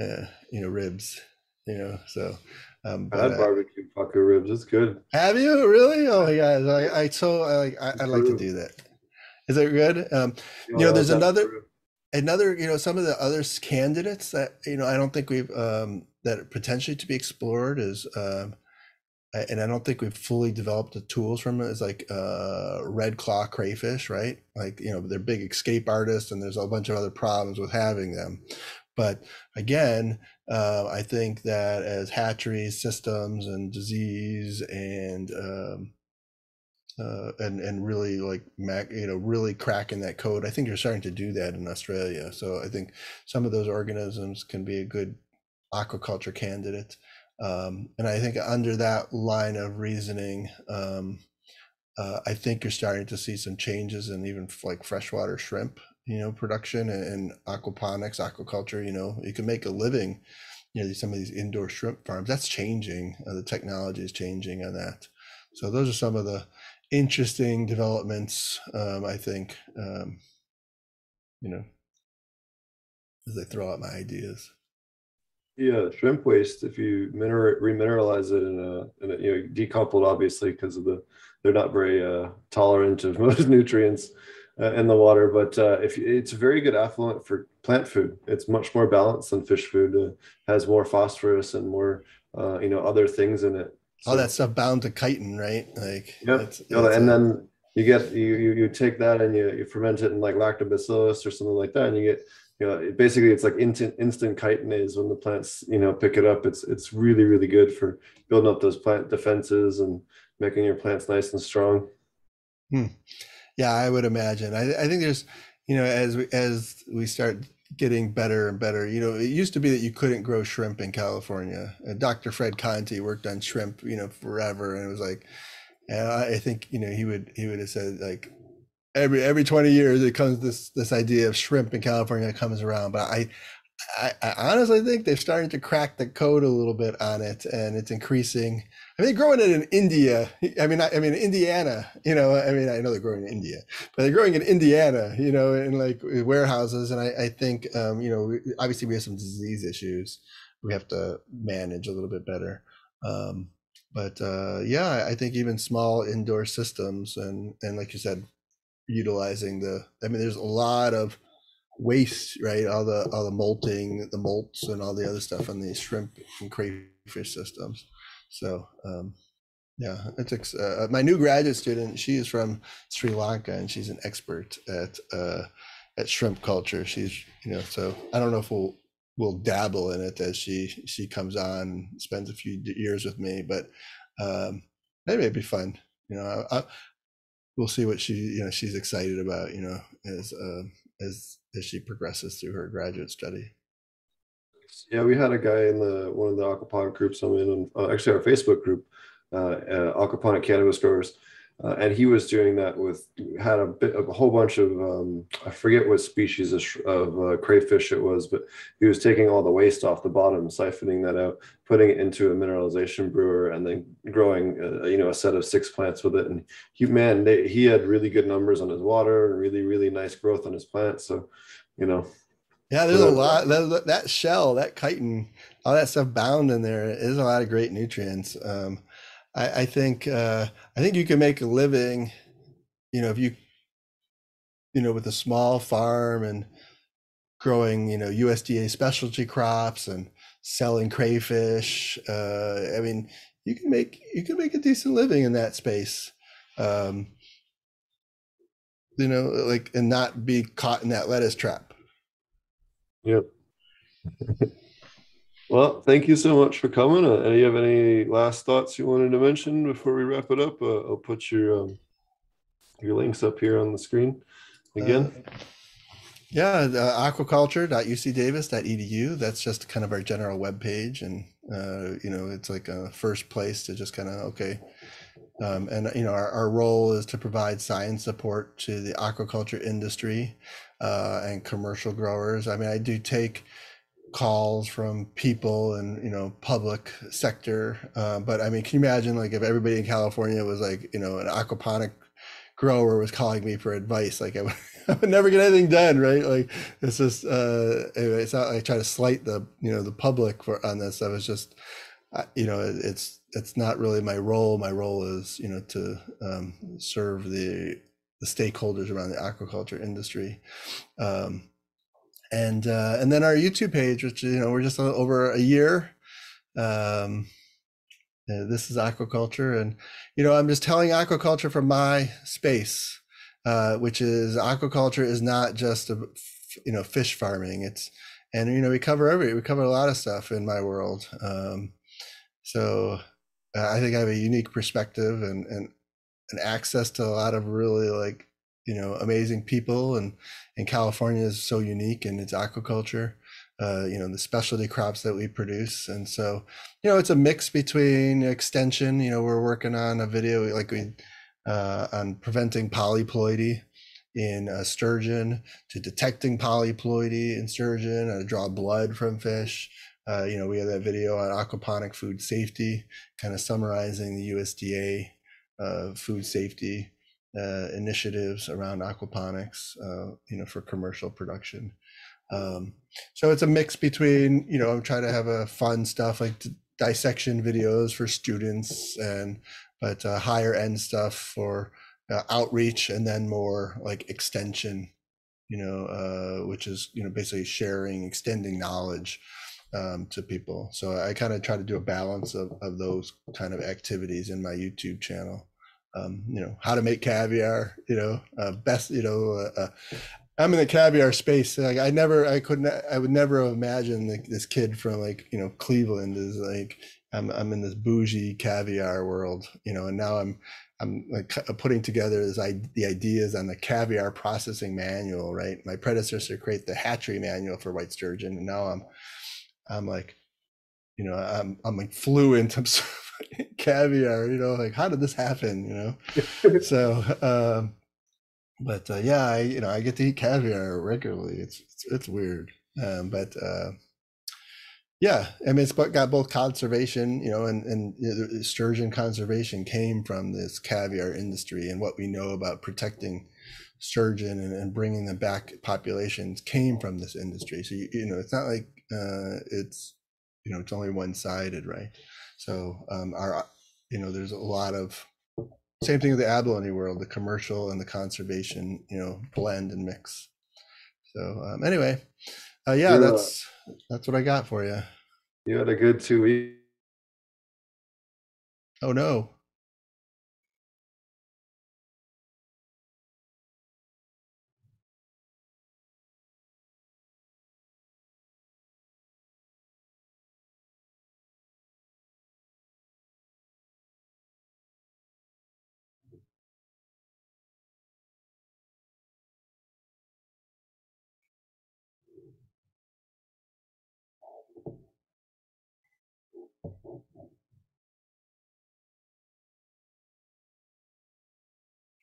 uh, you know, ribs, you know. So um, I had uh, barbecue pacu ribs. It's good. Have you really? Oh my god! I, I so I I, would like to do that. Is it good? Um, you know, there's another another you know some of the other candidates that you know i don't think we've um that potentially to be explored is um and i don't think we've fully developed the tools from it is like uh red claw crayfish right? Like you know they're big escape artists and there's a bunch of other problems with having them. But again uh, i think that as hatcheries systems and disease and um, uh, and and really like mac you know really cracking that code. I think you're starting to do that in Australia. So I think some of those organisms can be a good aquaculture candidate. Um, and I think under that line of reasoning, um, uh, I think you're starting to see some changes in even like freshwater shrimp, you know, production and, and aquaponics, aquaculture. You know, you can make a living. You know, some of these indoor shrimp farms. That's changing. Uh, the technology is changing on that. So those are some of the interesting developments. Um, I think, um, you know, as I throw out my ideas. Yeah, shrimp waste. If you mineral, remineralize it in a, in a, you know, decoupled obviously because of the they're not very uh, tolerant of most nutrients uh, in the water. But uh, if it's a very good effluent for plant food, it's much more balanced than fish food. Uh, has more phosphorus and more uh, you know other things in it all that stuff bound to chitin, right? Like, yeah, and then you get you you, you take that and you, you ferment it in like lactobacillus or something like that, and you get you know it- basically it's like instant instant chitinase when the plants you know pick it up. It's it's really really good for building up those plant defenses and making your plants nice and strong. Hmm. Yeah, I would imagine. I, I think there's, you know, as we as we start getting better and better, you know, it used to be that you couldn't grow shrimp in California. Uh, Dr. Fred Conte worked on shrimp, you know, forever, and it was like, and I, I think, you know, he would he would have said like every every 20 years it comes this this idea of shrimp in California comes around, but I. I, I honestly think they're starting to crack the code a little bit on it, and it's increasing. I mean, growing it in India. I mean, I, I mean, Indiana. You know, I mean, I know they're growing in India, but they're growing in Indiana. You know, in like warehouses, and I, I think, um, you know, obviously we have some disease issues we have to manage a little bit better. Um, but uh, yeah, I think even small indoor systems, and and like you said, utilizing the. I mean, there's a lot of waste, right? All the all the molting, the molts, and all the other stuff on these shrimp and crayfish systems. So um, yeah, it's ex- uh, my new graduate student. She is from Sri Lanka, and she's an expert at uh, at shrimp culture. She's you know, so I don't know if we'll we'll dabble in it as she she comes on, spends a few years with me, but um, maybe it'd be fun. You know, I, I, we'll see what she you know she's excited about. You know, as uh, as as she progresses through her graduate study. Yeah, we had a guy in the one of the aquaponic groups I'm in, on, uh, actually our Facebook group, uh, uh, aquaponic cannabis growers, uh, and he was doing that with had a bit a whole bunch of um, I forget what species of, of uh, crayfish it was, but he was taking all the waste off the bottom, siphoning that out, putting it into a mineralization brewer, and then growing uh, you know a set of six plants with it. And he man, they, he had really good numbers on his water and really really nice growth on his plants. So, you know, Yeah, there's a lot that, that shell, that chitin, all that stuff bound in there is a lot of great nutrients. Um, I, I think uh, I think you can make a living, you know, if you, you know, with a small farm and growing, you know, USDA specialty crops and selling crayfish. Uh, I mean, you can make you can make a decent living in that space. Um, you know, like and not be caught in that lettuce trap. Yep. well, thank you so much for coming. Uh, do you have any last thoughts you wanted to mention before we wrap it up? Uh, I'll put your um, your links up here on the screen again. Uh, yeah, uh, aquaculture.ucdavis.edu. That's just kind of our general web page, and uh, you know, it's like a first place to just kind of okay. Um, and you know, our, our role is to provide science support to the aquaculture industry uh, and commercial growers. I mean, I do take calls from people and you know public sector, uh, but I mean, can you imagine like if everybody in California was like you know an aquaponic grower was calling me for advice, like I would, I would never get anything done, right? Like it's just uh, anyway. It's not like I try to slight the you know the public for on this. I was just you know it's it's not really my role. My role is you know to um, serve the the stakeholders around the aquaculture industry. Um, and uh, and then our YouTube page, which you know we're just over a year. Um, uh, this is aquaculture, and you know I'm just telling aquaculture from my space, uh, which is aquaculture is not just a you know fish farming. It's and you know we cover every we cover a lot of stuff in my world. Um, so uh, I think I have a unique perspective and and and access to a lot of really like you know amazing people and and California is so unique in its aquaculture uh, you know the specialty crops that we produce. And so you know it's a mix between extension you know we're working on a video like we uh, on preventing polyploidy in uh, sturgeon to detecting polyploidy in sturgeon and draw blood from fish. Uh, you know we have that video on aquaponic food safety kind of summarizing the usda uh, food safety uh, initiatives around aquaponics, uh, you know, for commercial production. Um, so it's a mix between, you know, I'm trying to have a fun stuff like dissection videos for students and, but uh, higher end stuff for uh, outreach and then more like extension, you know, uh, which is, you know, basically sharing, extending knowledge um, to people. So I kind of try to do a balance of, of those kind of activities in my YouTube channel. Um, you know how to make caviar you know uh, best you know uh, uh, i'm in the caviar space like i never i couldn't i would never have imagined like this kid from like you know cleveland is like i'm, I'm in this bougie caviar world you know and now i'm i'm like putting together this the ideas on the caviar processing manual right? My predecessor created the hatchery manual for white sturgeon and now i'm i'm like you know i'm i'm like fluent i'm caviar you know like how did this happen you know? So um but uh, yeah i you know i get to eat caviar regularly. It's it's, it's weird. Um but uh yeah i mean it's got both conservation you know and and you know, sturgeon conservation came from this caviar industry and what we know about protecting sturgeon and, and bringing them back populations came from this industry. So you, you know it's not like uh it's you know it's only one sided right so um, our, you know, there's a lot of same thing with the abalone world, the commercial and the conservation, you know, blend and mix. So um, anyway, uh, yeah, You're, that's that's what I got for you. You had a good two weeks. Oh no.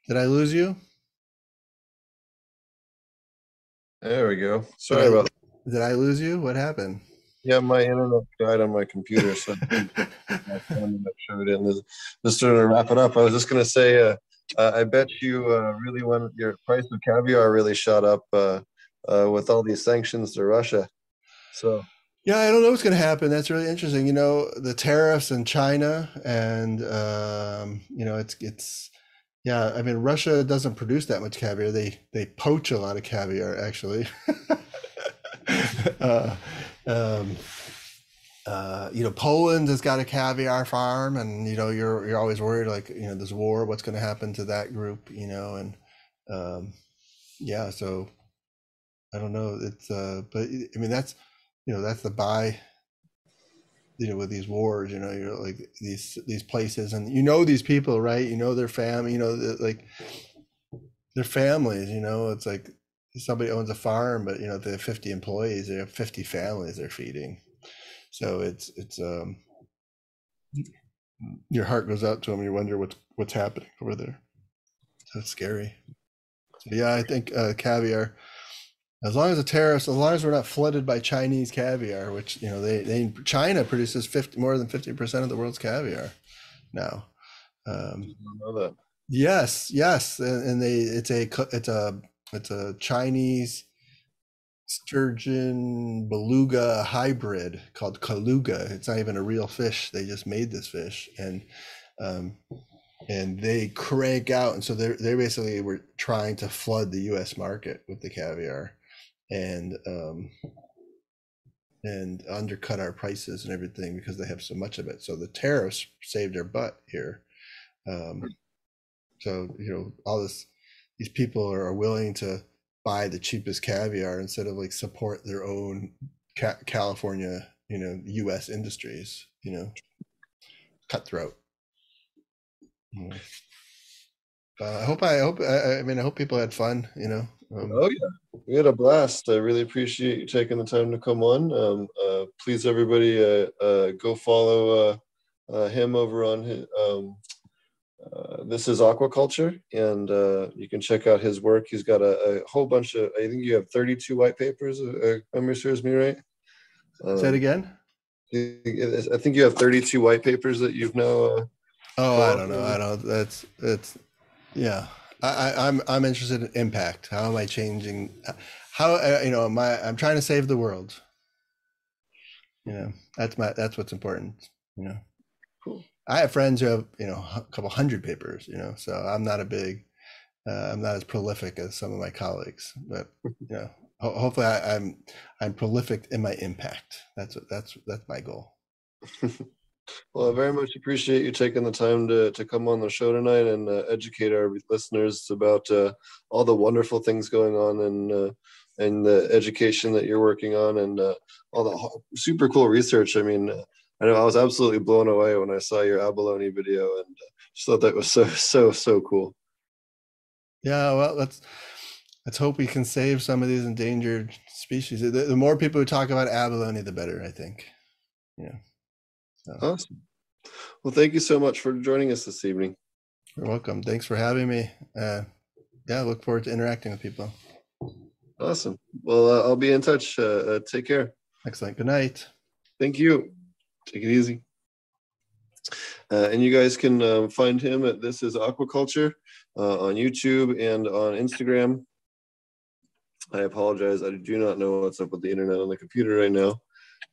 Did I lose you? There we go. Sorry did about. I, did I lose you? What happened? Yeah, my internet died on my computer, so I'm showed it. And just to wrap it up, I was just going to say, uh, uh, I bet you uh, really want your price of caviar really shot up uh, uh, with all these sanctions to Russia. So yeah, I don't know what's going to happen. That's really interesting. You know, the tariffs in China, and um, you know, it's it's yeah, I mean, Russia doesn't produce that much caviar. They they poach a lot of caviar, actually. uh, um, uh, you know, Poland has got a caviar farm, and you know, you're you're always worried, like you know, there's war. What's going to happen to that group? You know, and um, yeah, so I don't know. It's uh, but I mean, that's you know, that's the buy you know with these wars you know you're like these these places and you know these people right? You know their family you know like their families you know? It's like somebody owns a farm but you know they have 50 employees they have 50 families they're feeding. So it's it's um your heart goes out to them you wonder what's what's happening over there. So it's scary. So yeah i think uh, caviar as long as the tariffs, as long as we're not flooded by Chinese caviar, which you know they, they China produces 50 more than 50 percent of the world's caviar now. Um, yes, yes, and, and, they it's a it's a it's a Chinese sturgeon beluga hybrid called Kaluga. It's not even a real fish. They just made this fish and um, and they crank out, and so they they basically were trying to flood the U.S. market with the caviar and um, and undercut our prices and everything because they have so much of it. So the tariffs saved their butt here. Um, so you know all this, these people are, willing to buy the cheapest caviar instead of like support their own ca- California, you know, U.S. industries. You know, cutthroat. Uh, I hope I hope I, I mean I hope people had fun. You know. Um, oh yeah, we had a blast. I really appreciate you taking the time to come on. Um, uh, please, everybody, uh, uh, go follow uh, uh, him over on his. Um, uh, this is aquaculture, and you can check out his work. He's got a, a, whole bunch of. I think you have thirty-two white papers. Uh, memory serves me right. Um, Say it again. I think you have thirty-two white papers that you've now. oh, I don't know. I don't. That's that's. Yeah. I, I'm I'm interested in impact. How am I changing? How uh, you know? Am I? I'm trying to save the world. You know, that's my that's what's important. You know, cool. I have friends who have you know a couple hundred papers. You know, so I'm not a big, uh, I'm not as prolific as some of my colleagues. But you know, ho- hopefully I, I'm I'm prolific in my impact. That's what that's that's my goal. Well, I very much appreciate you taking the time to, to come on the show tonight and uh, educate our listeners about uh, all the wonderful things going on and uh, and the education that you're working on and uh, all the super cool research. I mean, I know I was absolutely blown away when I saw your abalone video and uh, just thought that was so so so cool. Yeah, well, let's let's hope we can save some of these endangered species. The, the more people who talk about abalone, the better. I think. Yeah. So. Awesome. Well, thank you so much for joining us this evening. You're welcome. Thanks for having me. Uh, yeah, look forward to interacting with people. Awesome. Well, uh, I'll be in touch. Uh, uh, take care. Excellent. Good night. Thank you. Take it easy. Uh, and you guys can um, find him at This Is Aquaculture uh, on YouTube and on Instagram. I apologize. I do not know what's up with the internet on the computer right now,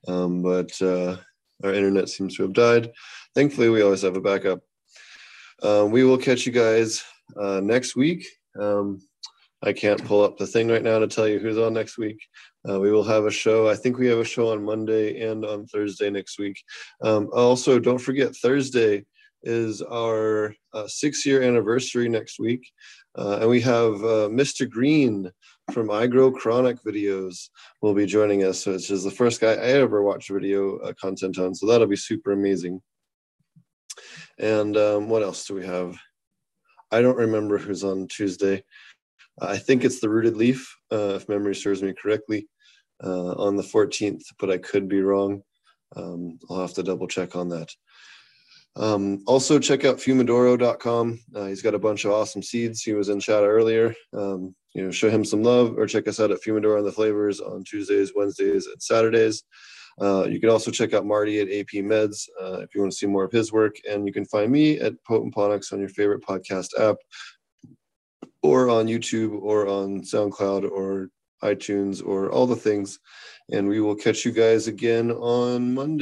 um, but uh, our internet seems to have died. Thankfully, we always have a backup. Uh, we will catch you guys uh, next week. Um, I can't pull up the thing right now to tell you who's on next week. Uh, we will have a show. I think we have a show on Monday and on Thursday next week. Um, also, don't forget Thursday is our uh, six year anniversary next week. Uh, and we have uh, Mr. Green from I Grow Chronic videos will be joining us. So it's just the first guy I ever watched video uh, content on. So that'll be super amazing. And um, what else do we have? I don't remember who's on Tuesday. I think it's the rooted leaf, uh, if memory serves me correctly, uh, on the 14th, but I could be wrong. Um, I'll have to double check on that. Um, also, check out fumidoro.com. Uh, he's got a bunch of awesome seeds. He was in chat earlier. Um, you know, show him some love or check us out at Fumidoro and the Flavors on Tuesdays, Wednesdays, and Saturdays. Uh, you can also check out Marty at AP Meds uh, if you want to see more of his work. And you can find me at Potent Ponics on your favorite podcast app or on YouTube or on SoundCloud or iTunes or all the things. And we will catch you guys again on Monday.